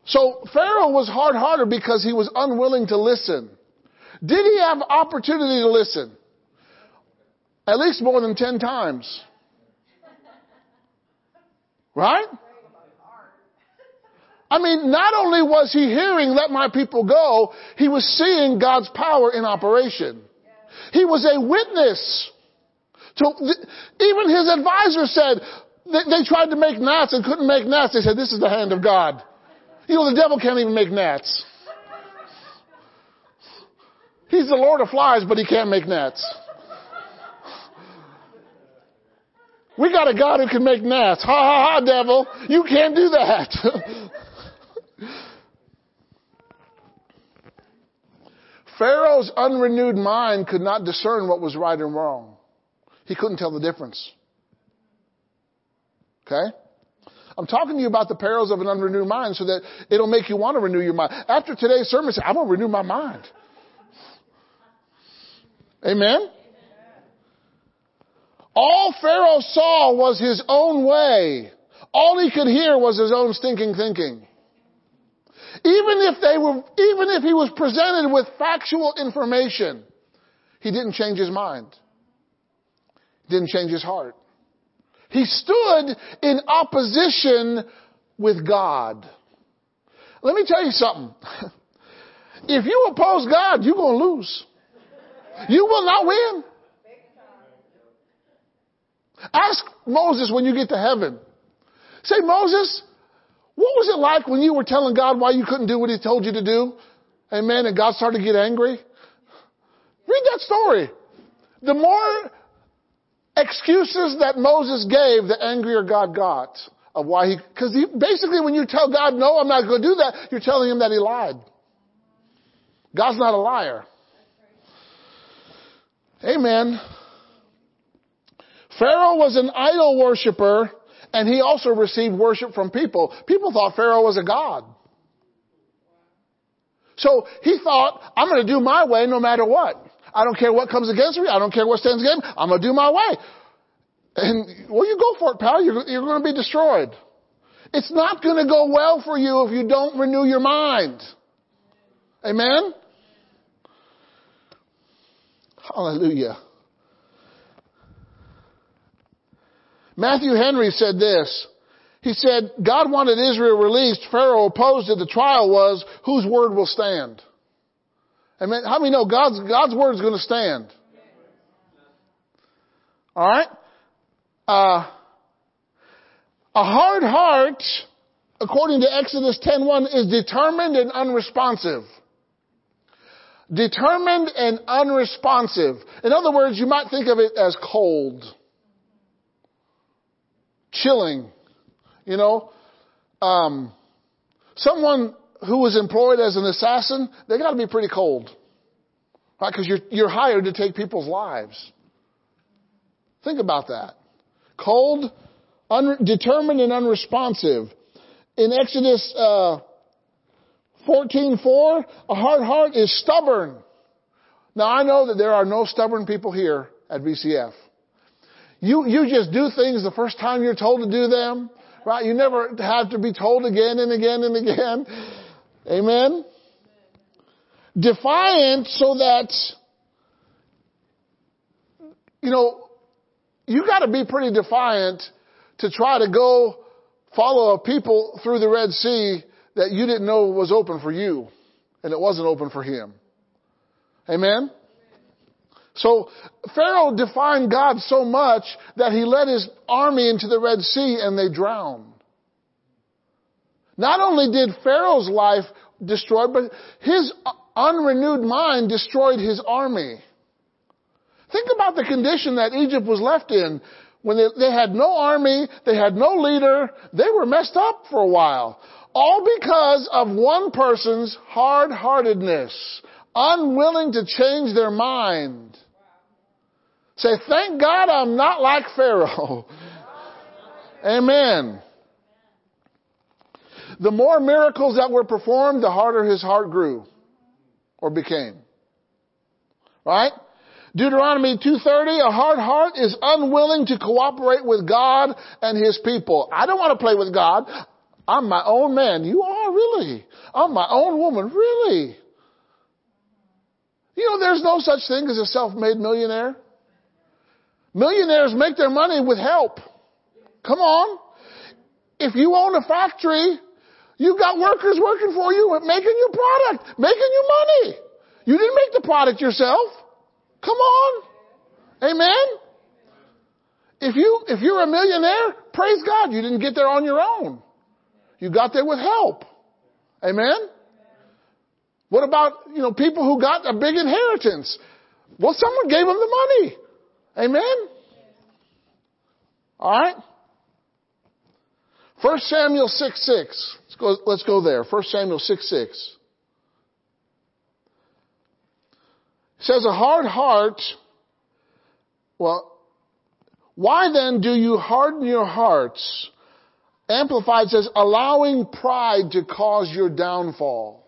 So Pharaoh was hard hearted because he was unwilling to listen. Did he have opportunity to listen? At least more than 10 times. Right? I mean, not only was he hearing, let my people go, he was seeing God's power in operation. He was a witness. To, even his advisor said, they, tried to make gnats and couldn't make gnats. They said, this is the hand of God. You know, the devil can't even make gnats. He's the Lord of flies, but he can't make gnats. We got a God who can make gnats. Ha ha ha, devil. You can't do that. Pharaoh's unrenewed mind could not discern what was right and wrong. He couldn't tell the difference. Okay? I'm talking to you about the perils of an unrenewed mind so that it'll make you want to renew your mind. After today's sermon, say, I'm going to renew my mind. Amen? All Pharaoh saw was his own way. All he could hear was his own stinking thinking. Even if they were, even if he was presented with factual information, he didn't change his mind. Didn't change his heart. He stood in opposition with God. Let me tell you something. If you oppose God, you're going to lose. You will not win. Ask Moses when you get to heaven. Say, Moses, what was it like when you were telling God why you couldn't do what He told you to do? Amen. And God started to get angry? Read that story. The more excuses that Moses gave, the angrier God got of why he, cause he, basically when you tell God, no, I'm not going to do that, you're telling him that he lied. God's not a liar. Amen. Pharaoh was an idol worshiper and he also received worship from people. People thought Pharaoh was a god. So he thought, I'm going to do my way no matter what. I don't care what comes against me. I don't care what stands against me. I'm going to do my way. And, well, you go for it, pal. You're, you're going to be destroyed. It's not going to go well for you if you don't renew your mind. Amen? Hallelujah. Matthew Henry said this. He said, God wanted Israel released. Pharaoh opposed it. The trial was, whose word will stand? Amen. How many know God's, God's word is going to stand? Alright? Uh, a hard heart, according to Exodus 10.1, is determined and unresponsive. Determined and unresponsive. In other words, you might think of it as cold chilling. You know, um, someone who was employed as an assassin, they got to be pretty cold, right? Because you're you're hired to take people's lives. Think about that. Cold, un- determined, and unresponsive. In Exodus uh, 14:4, a hard heart is stubborn. Now I know that there are no stubborn people here at VCF. You, you just do things the first time you're told to do them, right? You never have to be told again and again and again. Amen? Defiant so that, you know, you gotta be pretty defiant to try to go follow a people through the Red Sea that you didn't know was open for you and it wasn't open for him. Amen? So Pharaoh defined God so much that he led his army into the Red Sea and they drowned. Not only did Pharaoh's life destroy, but his unrenewed mind destroyed his army. Think about the condition that Egypt was left in when they, they, had no army, they had no leader, they were messed up for a while. All because of one person's hard-heartedness, unwilling to change their mind. Say, thank God I'm not like Pharaoh. Amen. The more miracles that were performed, the harder his heart grew or became. Right? Deuteronomy 2:30 a hard heart is unwilling to cooperate with God and his people. I don't want to play with God. I'm my own man. You are really. I'm my own woman. Really? You know there's no such thing as a self-made millionaire. Millionaires make their money with help. Come on. If you own a factory, you got workers working for you, making you product, making you money. You didn't make the product yourself. Come on. Amen. If you, if you're a millionaire, praise God, you didn't get there on your own. You got there with help. Amen. What about, you know, people who got a big inheritance? Well, someone gave them the money. Amen. All right. 1 Samuel 6 6. Let's go, let's go there. 1 Samuel 6 6. It says, a hard heart, well, why then do you harden your hearts? Amplified says, allowing pride to cause your downfall.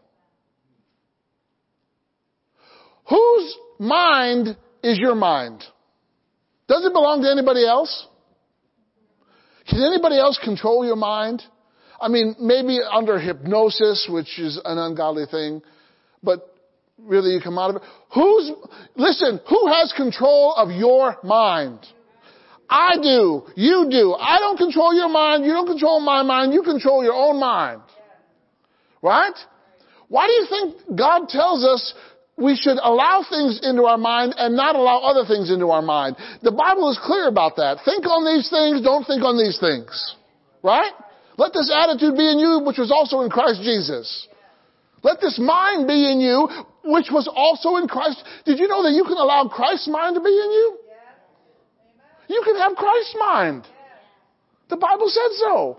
Whose mind is your mind? Does it belong to anybody else? Can anybody else control your mind? I mean, maybe under hypnosis, which is an ungodly thing, but really you come out of it. Who's, listen, who has control of your mind? I do. You do. I don't control your mind. You don't control my mind. You control your own mind. Right? Why do you think God tells us we should allow things into our mind and not allow other things into our mind? The Bible is clear about that. Think on these things, don't think on these things. Right? Let this attitude be in you, which was also in Christ Jesus. Let this mind be in you, which was also in Christ. Did you know that you can allow Christ's mind to be in you? You can have Christ's mind. The Bible said so.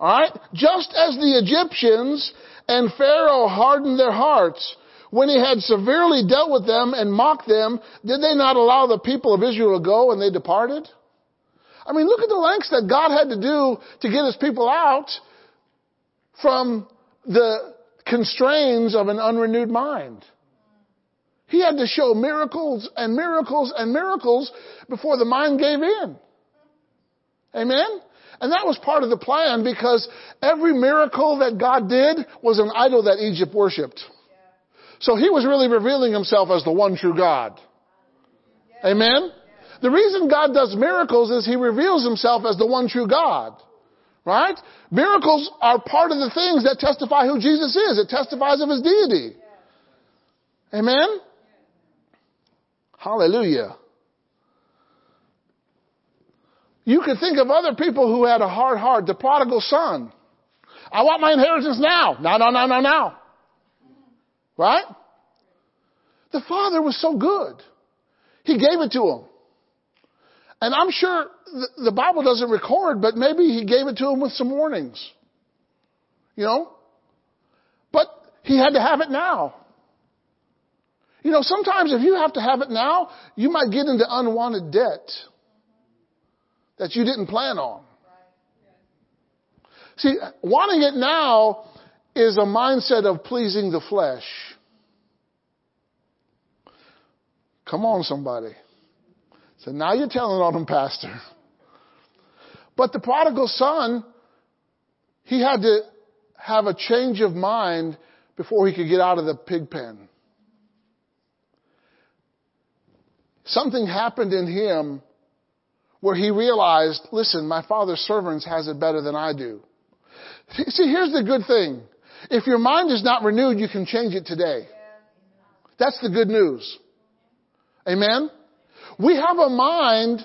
Alright? Just as the Egyptians and Pharaoh hardened their hearts, when he had severely dealt with them and mocked them, did they not allow the people of Israel to go and they departed? I mean, look at the lengths that God had to do to get his people out from the constraints of an unrenewed mind. He had to show miracles and miracles and miracles before the mind gave in. Amen? And that was part of the plan because every miracle that God did was an idol that Egypt worshiped. So he was really revealing himself as the one true God. Amen? The reason God does miracles is he reveals himself as the one true God. Right? Miracles are part of the things that testify who Jesus is. It testifies of his deity. Amen? Hallelujah. You could think of other people who had a hard heart. The prodigal son. I want my inheritance now. No, no, no, no, no. Right? The father was so good. He gave it to him. And I'm sure the Bible doesn't record, but maybe he gave it to him with some warnings. You know? But he had to have it now. You know, sometimes if you have to have it now, you might get into unwanted debt that you didn't plan on. See, wanting it now is a mindset of pleasing the flesh. Come on, somebody. So now you're telling on him, Pastor. But the prodigal son, he had to have a change of mind before he could get out of the pig pen. Something happened in him where he realized, listen, my father's servants has it better than I do. See, here's the good thing. If your mind is not renewed, you can change it today. That's the good news. Amen? We have a mind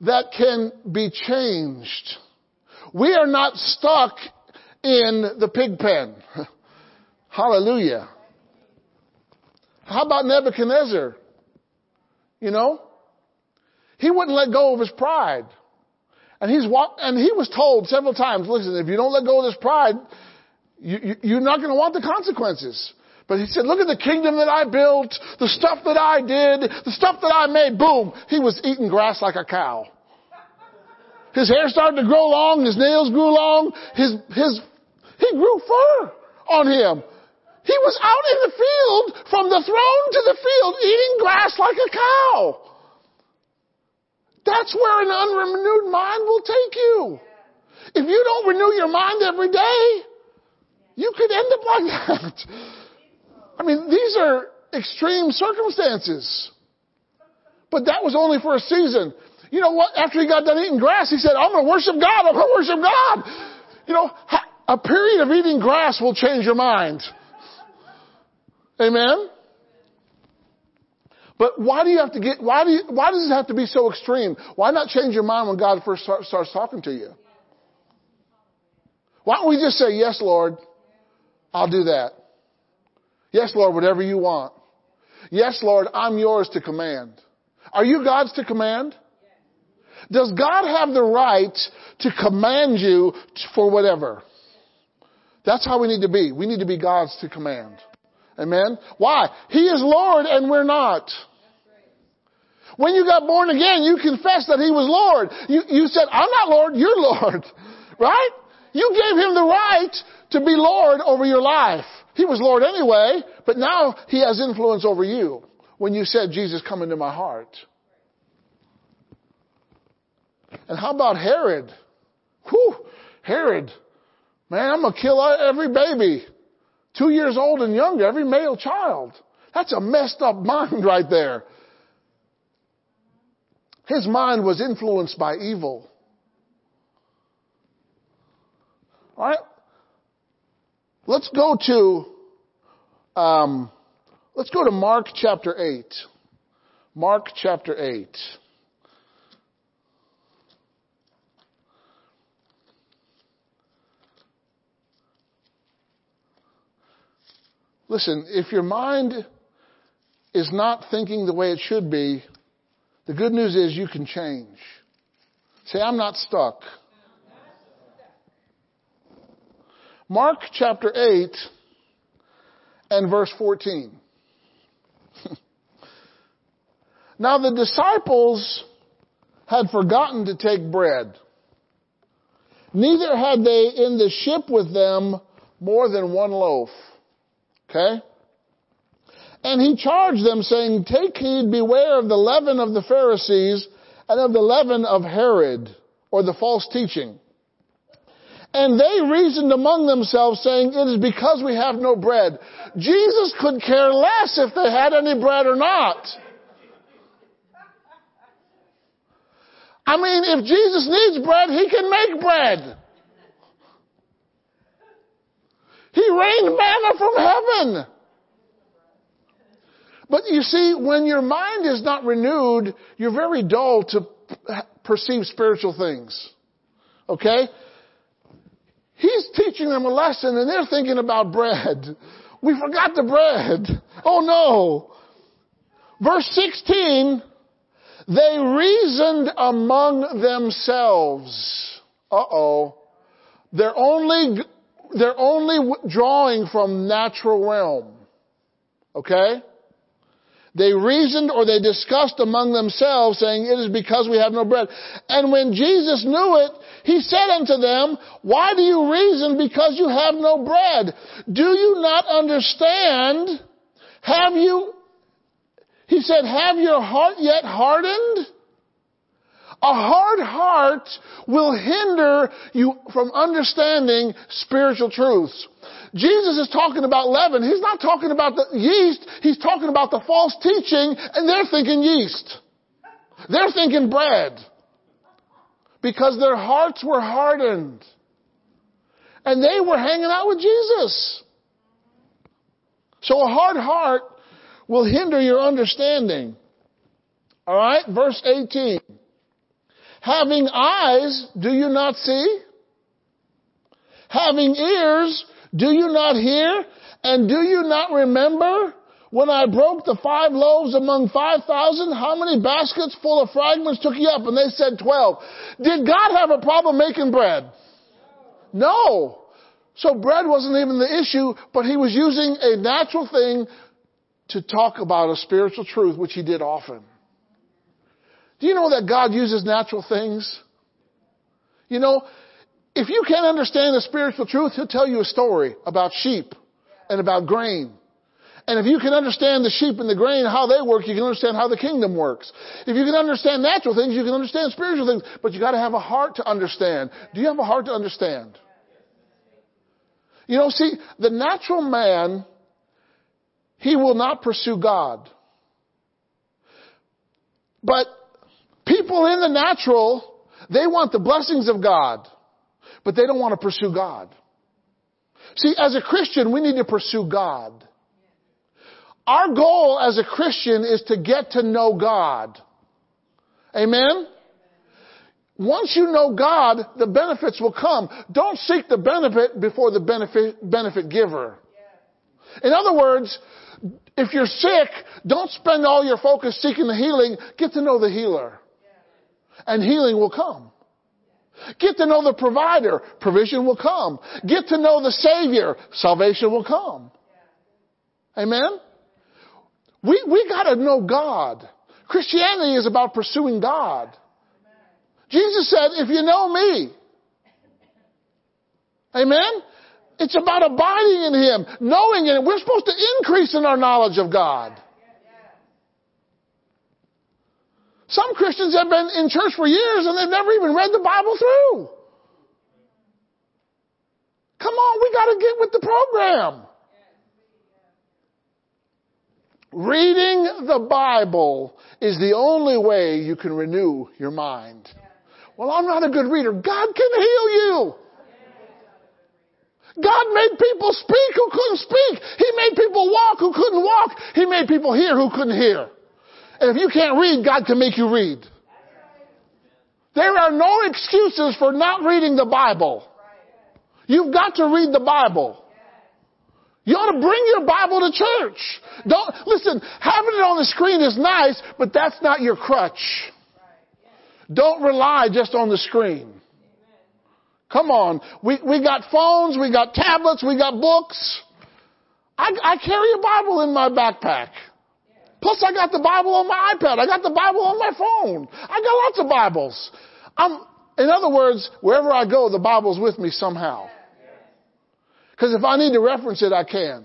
that can be changed. We are not stuck in the pig pen. Hallelujah. How about Nebuchadnezzar? You know? He wouldn't let go of his pride. And he's and he was told several times, listen, if you don't let go of this pride, you, you, are not going to want the consequences. But he said, look at the kingdom that I built, the stuff that I did, the stuff that I made. Boom. He was eating grass like a cow. His hair started to grow long, his nails grew long, his, his, he grew fur on him. He was out in the field, from the throne to the field, eating grass like a cow. That's where an unrenewed mind will take you. If you don't renew your mind every day, you could end up like that. I mean, these are extreme circumstances. But that was only for a season. You know what? After he got done eating grass, he said, I'm going to worship God. I'm going to worship God. You know, a period of eating grass will change your mind. Amen? But why do you have to get, why do you, why does it have to be so extreme? Why not change your mind when God first start, starts talking to you? Why don't we just say, yes, Lord, I'll do that. Yes, Lord, whatever you want. Yes, Lord, I'm yours to command. Are you God's to command? Does God have the right to command you for whatever? That's how we need to be. We need to be God's to command. Amen? Why? He is Lord and we're not. When you got born again, you confessed that He was Lord. You, you said, I'm not Lord, you're Lord. Right? You gave Him the right to be Lord over your life. He was Lord anyway, but now He has influence over you when you said, Jesus, come into my heart. And how about Herod? Whew, Herod. Man, I'm gonna kill every baby. Two years old and younger, every male child. That's a messed up mind right there. His mind was influenced by evil. All right? Let's go to, um, let's go to Mark chapter 8. Mark chapter 8. Listen, if your mind is not thinking the way it should be, the good news is you can change. Say, I'm not stuck. Mark chapter 8 and verse 14. now the disciples had forgotten to take bread. Neither had they in the ship with them more than one loaf. Okay? And he charged them saying, take heed, beware of the leaven of the Pharisees and of the leaven of Herod, or the false teaching. And they reasoned among themselves saying, it is because we have no bread. Jesus could care less if they had any bread or not. I mean, if Jesus needs bread, he can make bread. He rained manna from heaven. But you see, when your mind is not renewed, you're very dull to perceive spiritual things. Okay? He's teaching them a lesson and they're thinking about bread. We forgot the bread. Oh no. Verse 16, they reasoned among themselves. Uh oh. They're only they're only drawing from natural realm. Okay? They reasoned or they discussed among themselves saying, it is because we have no bread. And when Jesus knew it, he said unto them, why do you reason because you have no bread? Do you not understand? Have you, he said, have your heart yet hardened? A hard heart will hinder you from understanding spiritual truths. Jesus is talking about leaven. He's not talking about the yeast. He's talking about the false teaching and they're thinking yeast. They're thinking bread. Because their hearts were hardened. And they were hanging out with Jesus. So a hard heart will hinder your understanding. Alright, verse 18. Having eyes, do you not see? Having ears, do you not hear? And do you not remember when I broke the five loaves among five thousand? How many baskets full of fragments took you up? And they said twelve. Did God have a problem making bread? No. So bread wasn't even the issue, but he was using a natural thing to talk about a spiritual truth, which he did often. Do you know that God uses natural things? You know, if you can't understand the spiritual truth, he'll tell you a story about sheep and about grain. And if you can understand the sheep and the grain, how they work, you can understand how the kingdom works. If you can understand natural things, you can understand spiritual things. But you gotta have a heart to understand. Do you have a heart to understand? You know, see, the natural man, he will not pursue God. But people in the natural, they want the blessings of God, but they don't want to pursue God. See, as a Christian, we need to pursue God. Our goal as a Christian is to get to know God. Amen? Once you know God, the benefits will come. Don't seek the benefit before the benefit, benefit giver. In other words, if you're sick, don't spend all your focus seeking the healing. Get to know the healer. And healing will come. Get to know the provider. Provision will come. Get to know the Savior. Salvation will come. Amen? We, we gotta know God. Christianity is about pursuing God. Jesus said, if you know me, amen? It's about abiding in Him, knowing Him. We're supposed to increase in our knowledge of God. Some Christians have been in church for years and they've never even read the Bible through. Come on, we gotta get with the program. Reading the Bible is the only way you can renew your mind. Well, I'm not a good reader. God can heal you. God made people speak who couldn't speak. He made people walk who couldn't walk. He made people hear who couldn't hear. And if you can't read, God can make you read. There are no excuses for not reading the Bible. You've got to read the Bible. You ought to bring your Bible to church. Don't, listen, having it on the screen is nice, but that's not your crutch. Don't rely just on the screen. Come on. We, we got phones, we got tablets, we got books. I, I carry a Bible in my backpack. Plus I got the Bible on my iPad. I got the Bible on my phone. I got lots of Bibles. I'm, in other words, wherever I go, the Bible's with me somehow. Because if I need to reference it, I can.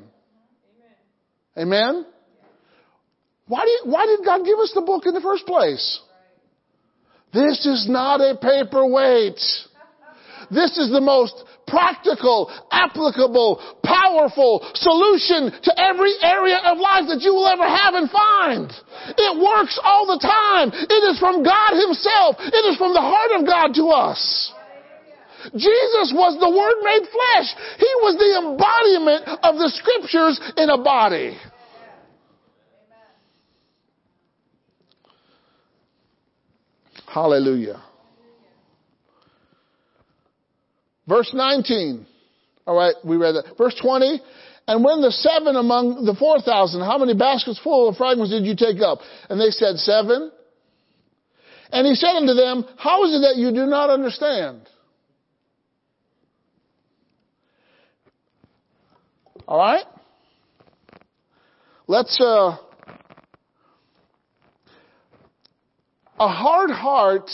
Amen? Why, do you, why did God give us the book in the first place? This is not a paperweight. This is the most practical, applicable, powerful solution to every area of life that you will ever have and find. It works all the time. It is from God Himself. It is from the heart of God to us. Jesus was the Word made flesh. He was the embodiment of the Scriptures in a body. Hallelujah. Verse 19. All right, we read that. Verse 20. And when the seven among the 4,000, how many baskets full of fragments did you take up? And they said, seven. And he said unto them, how is it that you do not understand? All right? Let's, uh, a hard heart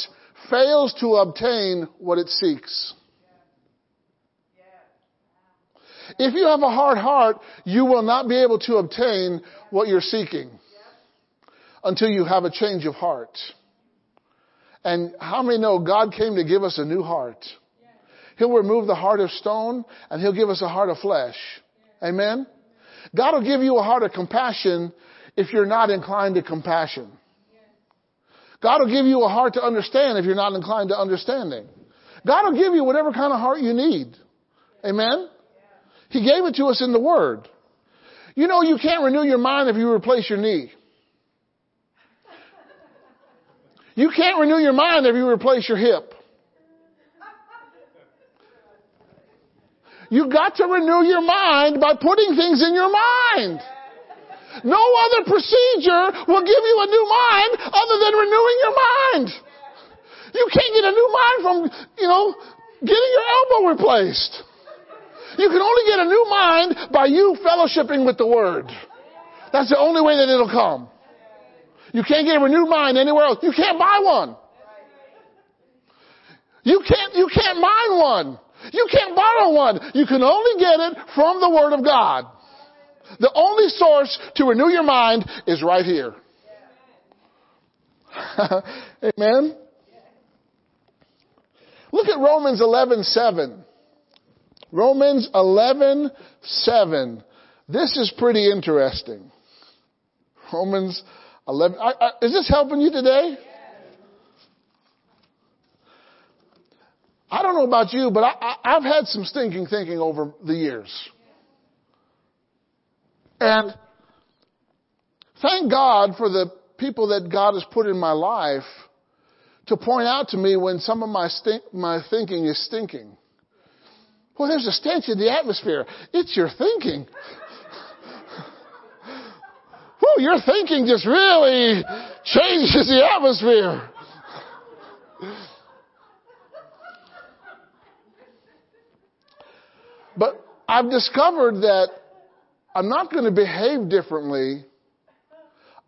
fails to obtain what it seeks. If you have a hard heart, you will not be able to obtain what you're seeking until you have a change of heart. And how many know God came to give us a new heart? He'll remove the heart of stone and He'll give us a heart of flesh. Amen? God will give you a heart of compassion if you're not inclined to compassion. God will give you a heart to understand if you're not inclined to understanding. God will give you whatever kind of heart you need. Amen? He gave it to us in the Word. You know you can't renew your mind if you replace your knee. You can't renew your mind if you replace your hip. You got to renew your mind by putting things in your mind. No other procedure will give you a new mind other than renewing your mind. You can't get a new mind from, you know, getting your elbow replaced. You can only get a new mind by you fellowshipping with the Word. That's the only way that it'll come. You can't get a renewed mind anywhere else. You can't buy one. You can't, you can't mine one. You can't borrow one. You can only get it from the Word of God. The only source to renew your mind is right here. Amen. Look at Romans 11:7. Romans 11:7. This is pretty interesting. Romans 11. I, I, is this helping you today? I don't know about you, but I, have had some stinking thinking over the years. And thank God for the people that God has put in my life to point out to me when some of my, stink, my thinking is stinking. Well, there's a stench in the atmosphere. It's your thinking. Whew, your thinking just really changes the atmosphere. But I've discovered that I'm not going to behave differently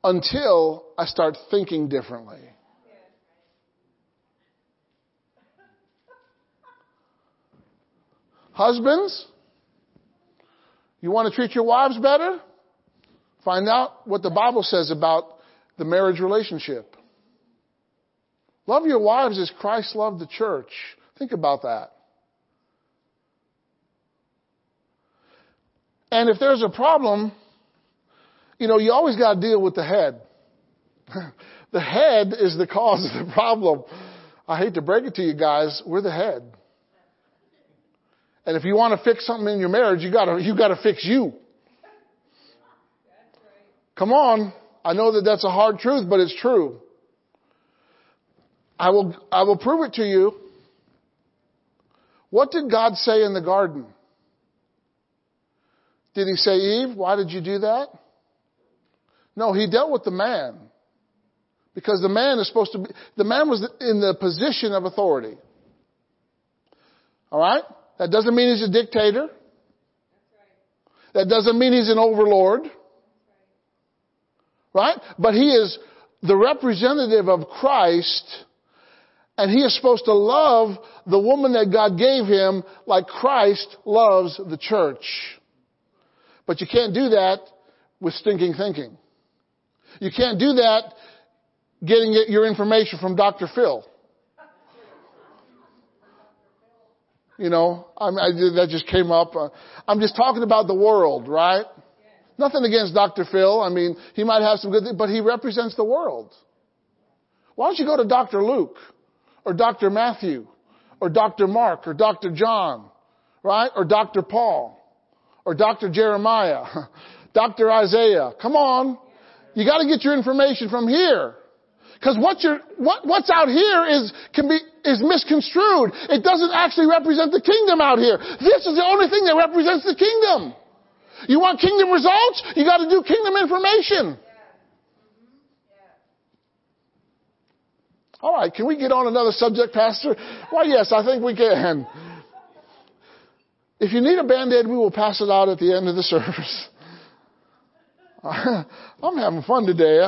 until I start thinking differently. Husbands, you want to treat your wives better? Find out what the Bible says about the marriage relationship. Love your wives as Christ loved the church. Think about that. And if there's a problem, you know, you always got to deal with the head. the head is the cause of the problem. I hate to break it to you guys, we're the head. And if you want to fix something in your marriage, you gotta, you gotta fix you. Come on. I know that that's a hard truth, but it's true. I will, I will prove it to you. What did God say in the garden? Did he say, Eve, why did you do that? No, he dealt with the man. Because the man is supposed to be, the man was in the position of authority. Alright? That doesn't mean he's a dictator. That doesn't mean he's an overlord. Right? But he is the representative of Christ and he is supposed to love the woman that God gave him like Christ loves the church. But you can't do that with stinking thinking. You can't do that getting your information from Dr. Phil. You know, I, I, that just came up. Uh, I'm just talking about the world, right? Nothing against Dr. Phil. I mean, he might have some good but he represents the world. Why don't you go to Dr. Luke or Dr. Matthew or Dr. Mark or Dr. John, right? Or Dr. Paul or Dr. Jeremiah, Dr. Isaiah. Come on. You gotta get your information from here. Cause what you're, what, what's out here is, can be, is misconstrued. It doesn't actually represent the kingdom out here. This is the only thing that represents the kingdom. You want kingdom results? You gotta do kingdom information. All right, can we get on another subject, Pastor? Why, yes, I think we can. If you need a band-aid, we will pass it out at the end of the service. I'm having fun today.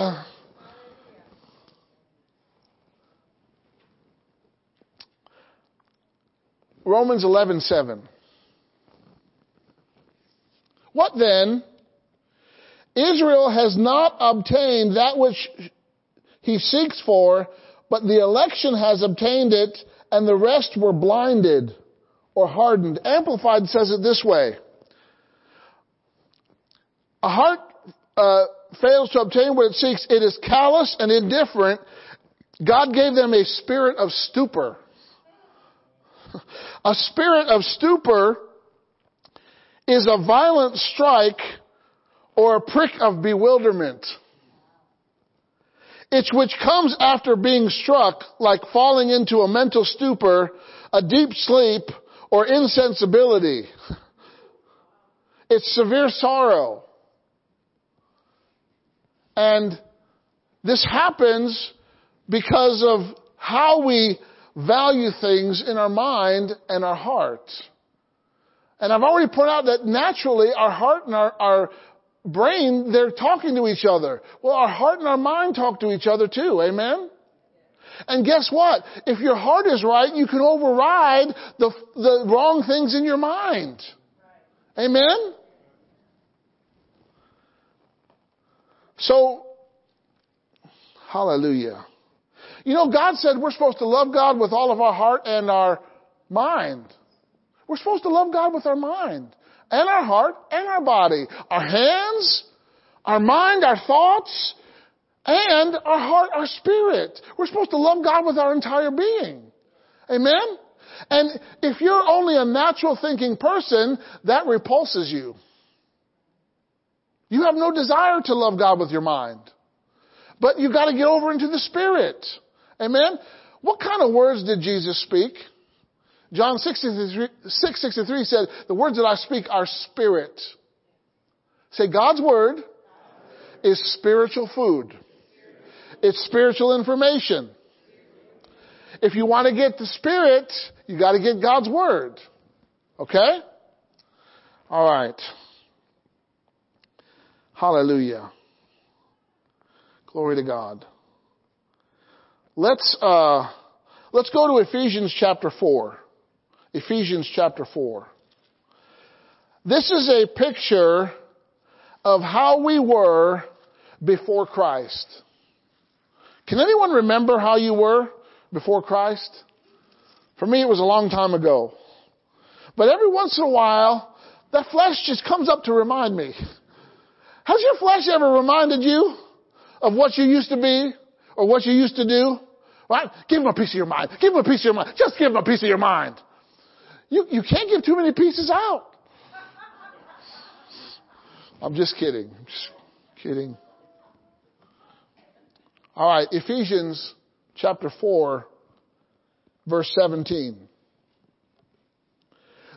Romans 11:7. What then? Israel has not obtained that which he seeks for, but the election has obtained it, and the rest were blinded or hardened. Amplified says it this way. A heart uh, fails to obtain what it seeks. It is callous and indifferent. God gave them a spirit of stupor. A spirit of stupor is a violent strike or a prick of bewilderment. It's which comes after being struck, like falling into a mental stupor, a deep sleep, or insensibility. It's severe sorrow. And this happens because of how we value things in our mind and our heart. And I've already pointed out that naturally our heart and our, our brain, they're talking to each other. Well, our heart and our mind talk to each other too. Amen? And guess what? If your heart is right, you can override the, the wrong things in your mind. Amen? So, hallelujah. You know, God said we're supposed to love God with all of our heart and our mind. We're supposed to love God with our mind and our heart and our body, our hands, our mind, our thoughts, and our heart, our spirit. We're supposed to love God with our entire being. Amen? And if you're only a natural thinking person, that repulses you. You have no desire to love God with your mind. But you've got to get over into the spirit. Amen? What kind of words did Jesus speak? John 663, 663 said, the words that I speak are spirit. Say, God's word is spiritual food. It's spiritual information. If you want to get the spirit, you got to get God's word. Okay? All right. Hallelujah. Glory to God. Let's uh, let's go to Ephesians chapter four. Ephesians chapter four. This is a picture of how we were before Christ. Can anyone remember how you were before Christ? For me, it was a long time ago. But every once in a while, that flesh just comes up to remind me. Has your flesh ever reminded you of what you used to be or what you used to do? Right? Give him a piece of your mind. Give him a piece of your mind. Just give him a piece of your mind. You, you can't give too many pieces out. I'm just kidding. Just kidding. All right, Ephesians chapter 4, verse 17.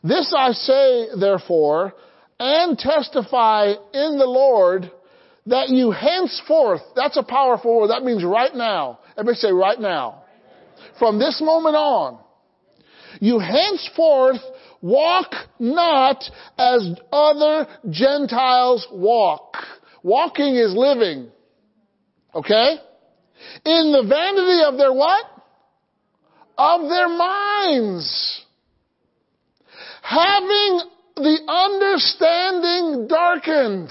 This I say, therefore, and testify in the Lord that you henceforth, that's a powerful word, that means right now. Everybody say right now. From this moment on, you henceforth walk not as other Gentiles walk. Walking is living. Okay? In the vanity of their what? Of their minds. Having the understanding darkened.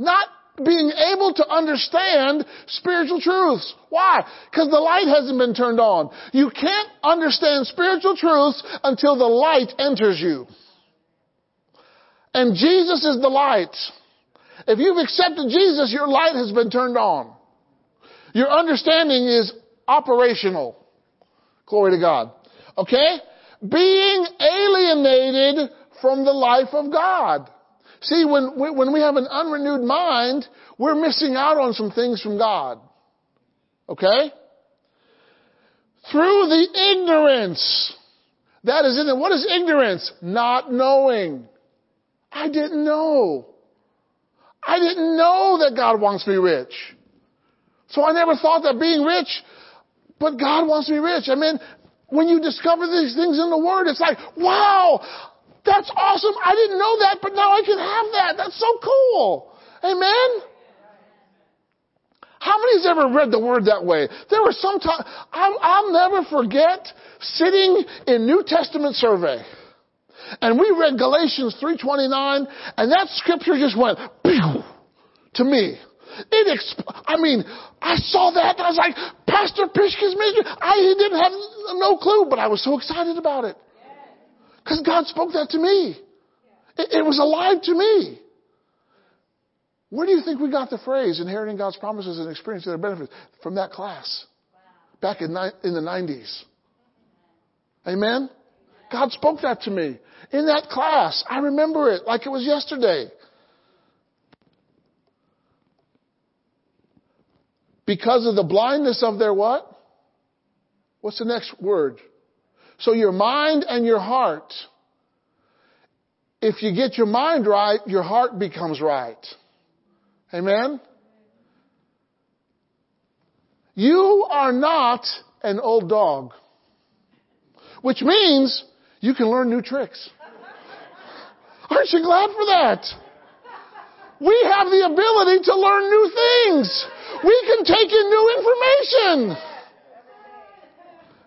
Not being able to understand spiritual truths. Why? Because the light hasn't been turned on. You can't understand spiritual truths until the light enters you. And Jesus is the light. If you've accepted Jesus, your light has been turned on. Your understanding is operational. Glory to God. Okay? Being alienated from the life of God. See, when, when we have an unrenewed mind, we're missing out on some things from God. Okay? Through the ignorance. That is in it. What is ignorance? Not knowing. I didn't know. I didn't know that God wants me rich. So I never thought that being rich, but God wants me rich. I mean, when you discover these things in the Word, it's like, wow, that's awesome. I didn't know that, but now I can have that. That's so cool. Amen? How many many's ever read the word that way? There were some time, I'll, I'll never forget sitting in New Testament survey. And we read Galatians 3.29 and that scripture just went, to me. It exp- I mean, I saw that and I was like, Pastor Pishka's ministry. I didn't have no clue, but I was so excited about it. Because God spoke that to me. It, it was alive to me. Where do you think we got the phrase inheriting God's promises and experiencing their benefits? From that class back in, ni- in the 90s. Amen? God spoke that to me in that class. I remember it like it was yesterday. Because of the blindness of their what? What's the next word? So your mind and your heart. If you get your mind right, your heart becomes right. Amen? You are not an old dog. Which means you can learn new tricks. Aren't you glad for that? We have the ability to learn new things. We can take in new information.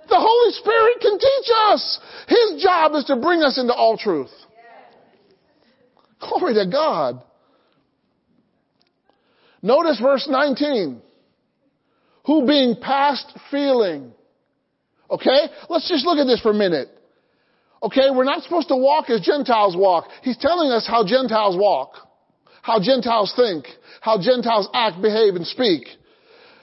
The Holy Spirit can teach us. His job is to bring us into all truth. Glory to God. Notice verse 19. Who being past feeling. Okay? Let's just look at this for a minute. Okay, we're not supposed to walk as Gentiles walk. He's telling us how Gentiles walk, how Gentiles think, how Gentiles act, behave, and speak.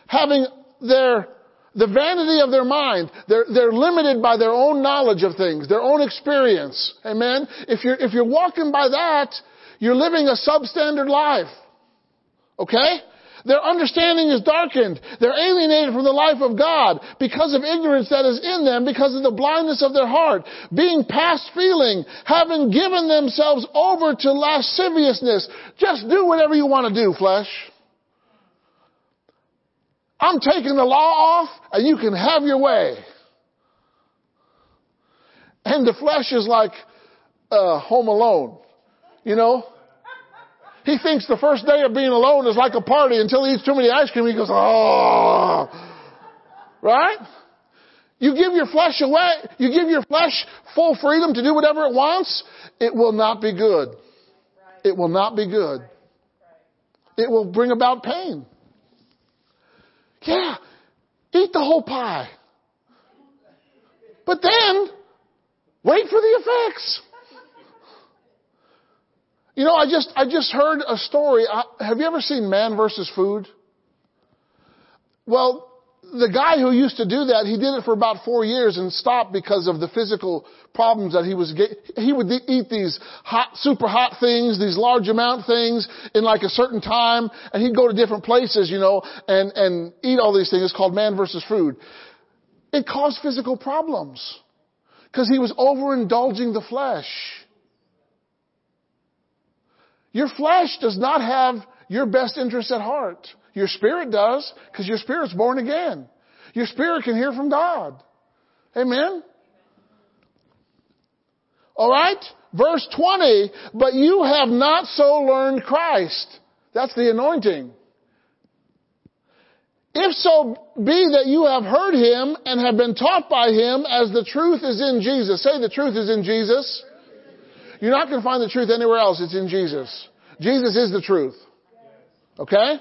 Having their, the vanity of their mind, they're, they're limited by their own knowledge of things, their own experience. Amen? If you're, if you're walking by that, you're living a substandard life. Okay? Their understanding is darkened. They're alienated from the life of God because of ignorance that is in them, because of the blindness of their heart, being past feeling, having given themselves over to lasciviousness. Just do whatever you want to do, flesh. I'm taking the law off and you can have your way. And the flesh is like uh, home alone. You know? He thinks the first day of being alone is like a party until he eats too many ice cream. He goes, oh. Right? You give your flesh away, you give your flesh full freedom to do whatever it wants, it will not be good. It will not be good. It will bring about pain. Yeah, eat the whole pie. But then, wait for the effects. You know, I just, I just heard a story. have you ever seen Man versus Food? Well, the guy who used to do that, he did it for about four years and stopped because of the physical problems that he was getting. He would eat these hot, super hot things, these large amount things in like a certain time, and he'd go to different places, you know, and, and eat all these things. It's called man versus food. It caused physical problems because he was overindulging the flesh. Your flesh does not have your best interest at heart. Your spirit does, because your spirit's born again. Your spirit can hear from God. Amen? Alright? Verse 20, but you have not so learned Christ. That's the anointing. If so be that you have heard him and have been taught by him as the truth is in Jesus. Say the truth is in Jesus. You're not going to find the truth anywhere else. It's in Jesus. Jesus is the truth. Okay?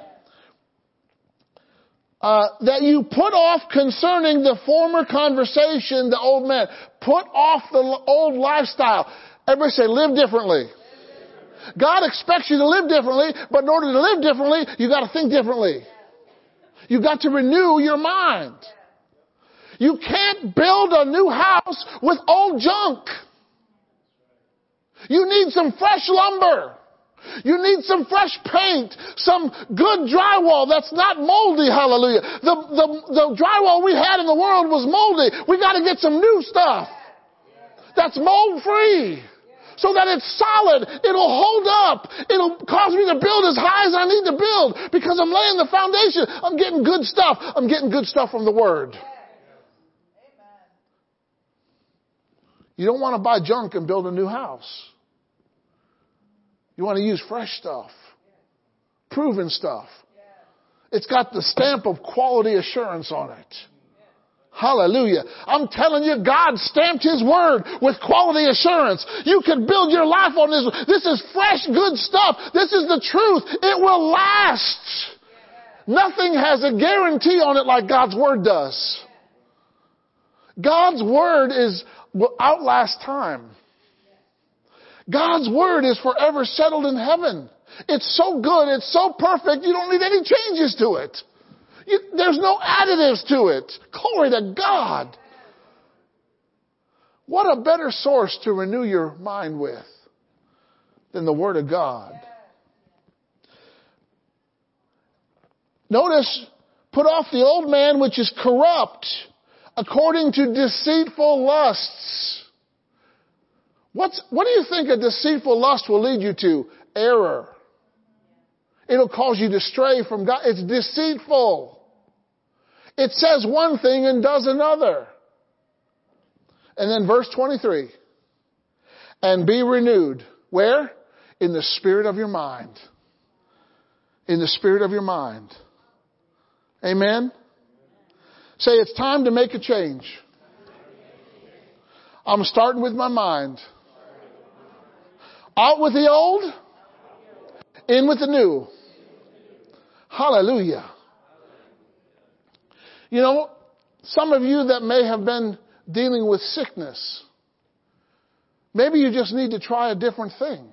Uh, that you put off concerning the former conversation, the old man. Put off the old lifestyle. Everybody say, live differently. God expects you to live differently, but in order to live differently, you gotta think differently. You've got to renew your mind. You can't build a new house with old junk. You need some fresh lumber. You need some fresh paint, some good drywall that's not moldy, hallelujah. The, the, the drywall we had in the world was moldy. We gotta get some new stuff that's mold free. So that it's solid. It'll hold up. It'll cause me to build as high as I need to build because I'm laying the foundation. I'm getting good stuff. I'm getting good stuff from the Word. You don't want to buy junk and build a new house. You want to use fresh stuff, proven stuff. It's got the stamp of quality assurance on it. Hallelujah. I'm telling you, God stamped His Word with quality assurance. You can build your life on this. This is fresh, good stuff. This is the truth. It will last. Nothing has a guarantee on it like God's Word does. God's Word is, will outlast time. God's Word is forever settled in heaven. It's so good, it's so perfect, you don't need any changes to it. You, there's no additives to it. Glory to God. What a better source to renew your mind with than the Word of God. Notice Put off the old man which is corrupt according to deceitful lusts. What's, what do you think a deceitful lust will lead you to? Error. It'll cause you to stray from God. It's deceitful. It says one thing and does another. And then verse 23. And be renewed. Where? In the spirit of your mind. In the spirit of your mind. Amen? Say, it's time to make a change. I'm starting with my mind. Out with the old, in with the new. Hallelujah. You know, some of you that may have been dealing with sickness, maybe you just need to try a different thing.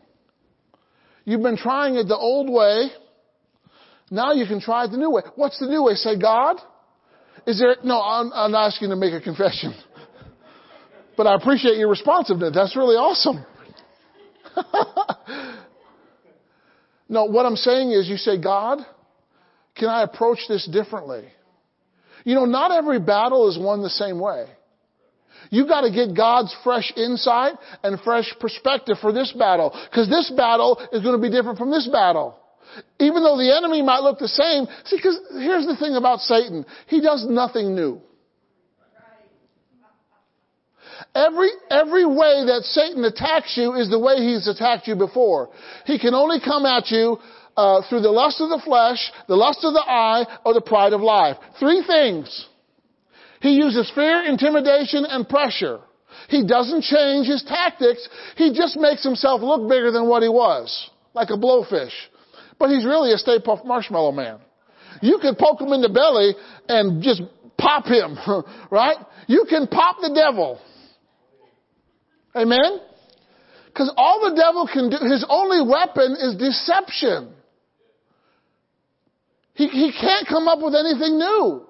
You've been trying it the old way. Now you can try it the new way. What's the new way? Say, God, is there, no, I'm, I'm asking to make a confession. but I appreciate your responsiveness. That's really awesome. no, what I'm saying is you say, God, can I approach this differently? You know, not every battle is won the same way. You've got to get God's fresh insight and fresh perspective for this battle. Because this battle is going to be different from this battle. Even though the enemy might look the same. See, because here's the thing about Satan. He does nothing new. Every, every way that Satan attacks you is the way he's attacked you before. He can only come at you uh, through the lust of the flesh, the lust of the eye, or the pride of life. Three things. He uses fear, intimidation, and pressure. He doesn't change his tactics. He just makes himself look bigger than what he was, like a blowfish. But he's really a Stay Puft Marshmallow Man. You can poke him in the belly and just pop him, right? You can pop the devil. Amen? Because all the devil can do, his only weapon is deception. He, he can't come up with anything new.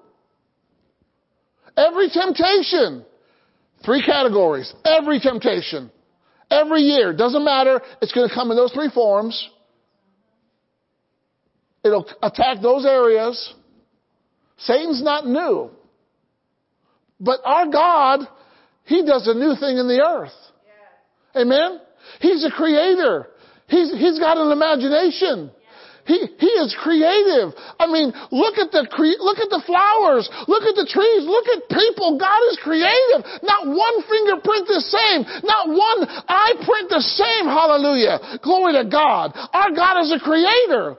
Every temptation, three categories, every temptation, every year, doesn't matter, it's going to come in those three forms. It'll attack those areas. Satan's not new. But our God, He does a new thing in the earth. Amen? He's a creator. He's, he's got an imagination. He, he is creative. I mean, look at the cre- look at the flowers, look at the trees, look at people. God is creative. Not one fingerprint the same, not one eye print the same. Hallelujah. Glory to God. Our God is a creator.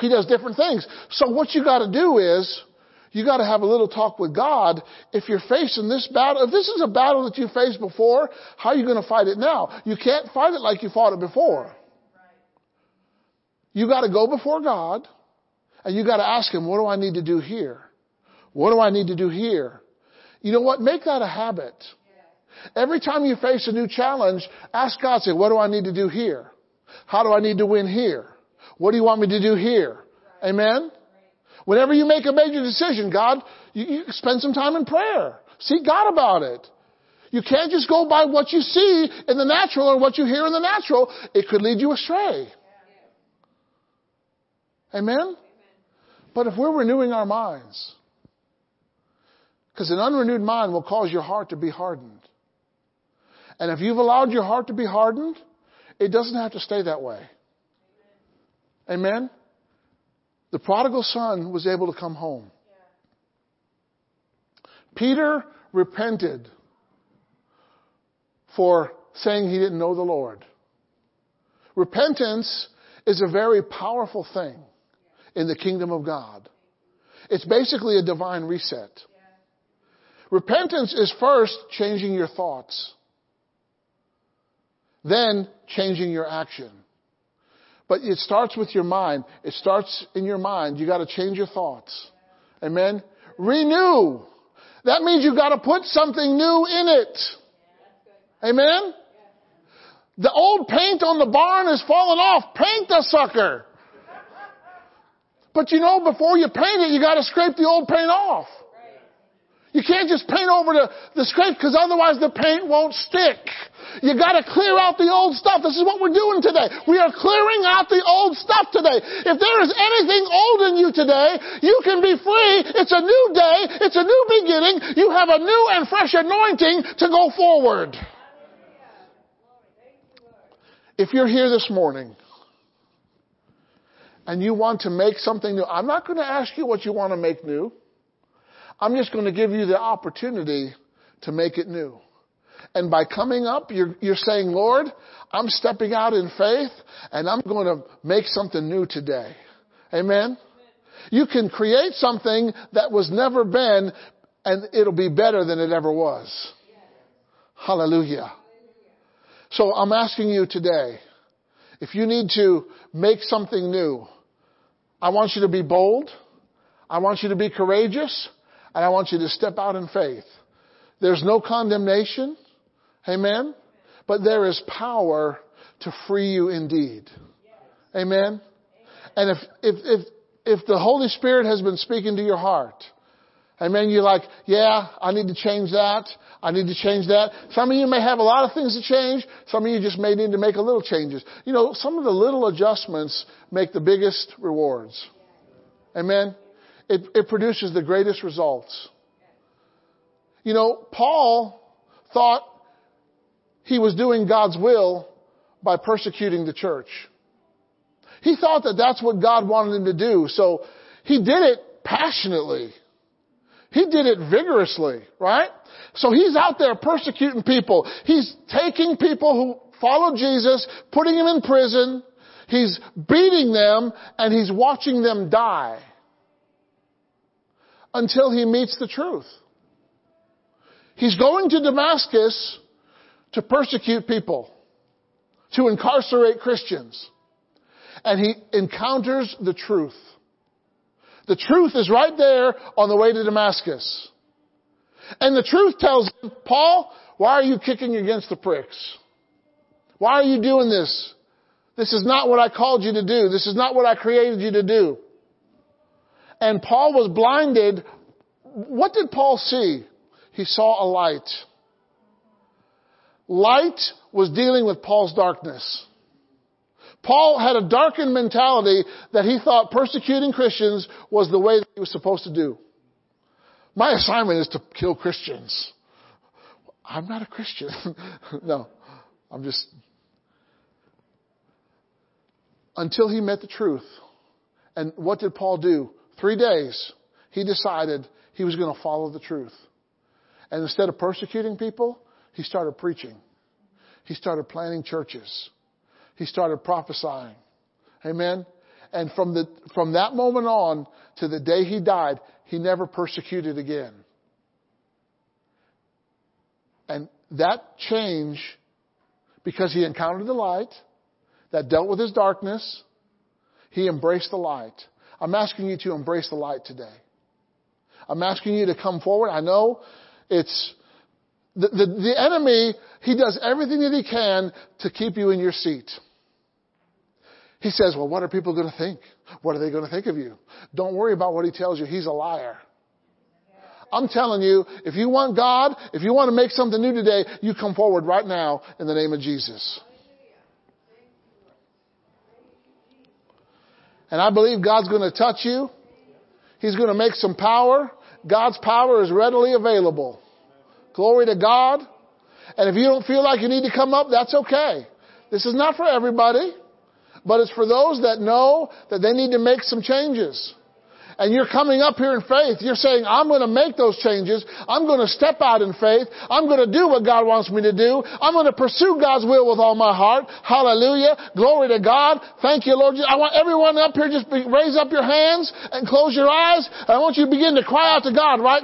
He does different things. So what you got to do is you got to have a little talk with God. If you're facing this battle, if this is a battle that you faced before, how are you going to fight it now? You can't fight it like you fought it before. You got to go before God and you got to ask Him, what do I need to do here? What do I need to do here? You know what? Make that a habit. Every time you face a new challenge, ask God, say, what do I need to do here? How do I need to win here? What do you want me to do here? Amen? Whenever you make a major decision, God, you, you spend some time in prayer. Seek God about it. You can't just go by what you see in the natural or what you hear in the natural. It could lead you astray. Amen? But if we're renewing our minds, because an unrenewed mind will cause your heart to be hardened. And if you've allowed your heart to be hardened, it doesn't have to stay that way. Amen? The prodigal son was able to come home. Peter repented for saying he didn't know the Lord. Repentance is a very powerful thing in the kingdom of God. It's basically a divine reset. Repentance is first changing your thoughts, then changing your action. But it starts with your mind. It starts in your mind. You got to change your thoughts. Amen. Renew. That means you got to put something new in it. Amen. The old paint on the barn is falling off. Paint the sucker. But you know, before you paint it, you got to scrape the old paint off. You can't just paint over the, the scrape because otherwise the paint won't stick. You gotta clear out the old stuff. This is what we're doing today. We are clearing out the old stuff today. If there is anything old in you today, you can be free. It's a new day. It's a new beginning. You have a new and fresh anointing to go forward. If you're here this morning and you want to make something new, I'm not going to ask you what you want to make new. I'm just going to give you the opportunity to make it new. And by coming up, you're, you're saying, Lord, I'm stepping out in faith and I'm going to make something new today. Amen? You can create something that was never been and it'll be better than it ever was. Hallelujah. So I'm asking you today, if you need to make something new, I want you to be bold. I want you to be courageous and I want you to step out in faith. There's no condemnation. Amen. But there is power to free you indeed. Amen. And if, if, if, if the Holy Spirit has been speaking to your heart, Amen. You're like, yeah, I need to change that. I need to change that. Some of you may have a lot of things to change. Some of you just may need to make a little changes. You know, some of the little adjustments make the biggest rewards. Amen. It, it produces the greatest results. You know, Paul thought he was doing God's will by persecuting the church. He thought that that's what God wanted him to do. So he did it passionately. He did it vigorously, right? So he's out there persecuting people. He's taking people who follow Jesus, putting them in prison. He's beating them and he's watching them die until he meets the truth. He's going to Damascus to persecute people, to incarcerate Christians. And he encounters the truth. The truth is right there on the way to Damascus. And the truth tells him, Paul, why are you kicking against the pricks? Why are you doing this? This is not what I called you to do. This is not what I created you to do. And Paul was blinded. What did Paul see? He saw a light. Light was dealing with Paul's darkness. Paul had a darkened mentality that he thought persecuting Christians was the way that he was supposed to do. My assignment is to kill Christians. I'm not a Christian. no, I'm just. Until he met the truth. And what did Paul do? Three days, he decided he was going to follow the truth. And instead of persecuting people, he started preaching. He started planting churches. He started prophesying. Amen. And from the, from that moment on to the day he died, he never persecuted again. And that change, because he encountered the light that dealt with his darkness, he embraced the light. I'm asking you to embrace the light today. I'm asking you to come forward. I know it's the, the, the enemy, he does everything that he can to keep you in your seat. He says, well, what are people going to think? What are they going to think of you? Don't worry about what he tells you. He's a liar. I'm telling you, if you want God, if you want to make something new today, you come forward right now in the name of Jesus. And I believe God's going to touch you. He's going to make some power. God's power is readily available. Glory to God. And if you don't feel like you need to come up, that's okay. This is not for everybody, but it's for those that know that they need to make some changes and you're coming up here in faith, you're saying, I'm going to make those changes. I'm going to step out in faith. I'm going to do what God wants me to do. I'm going to pursue God's will with all my heart. Hallelujah. Glory to God. Thank you, Lord. I want everyone up here just raise up your hands and close your eyes. I want you to begin to cry out to God right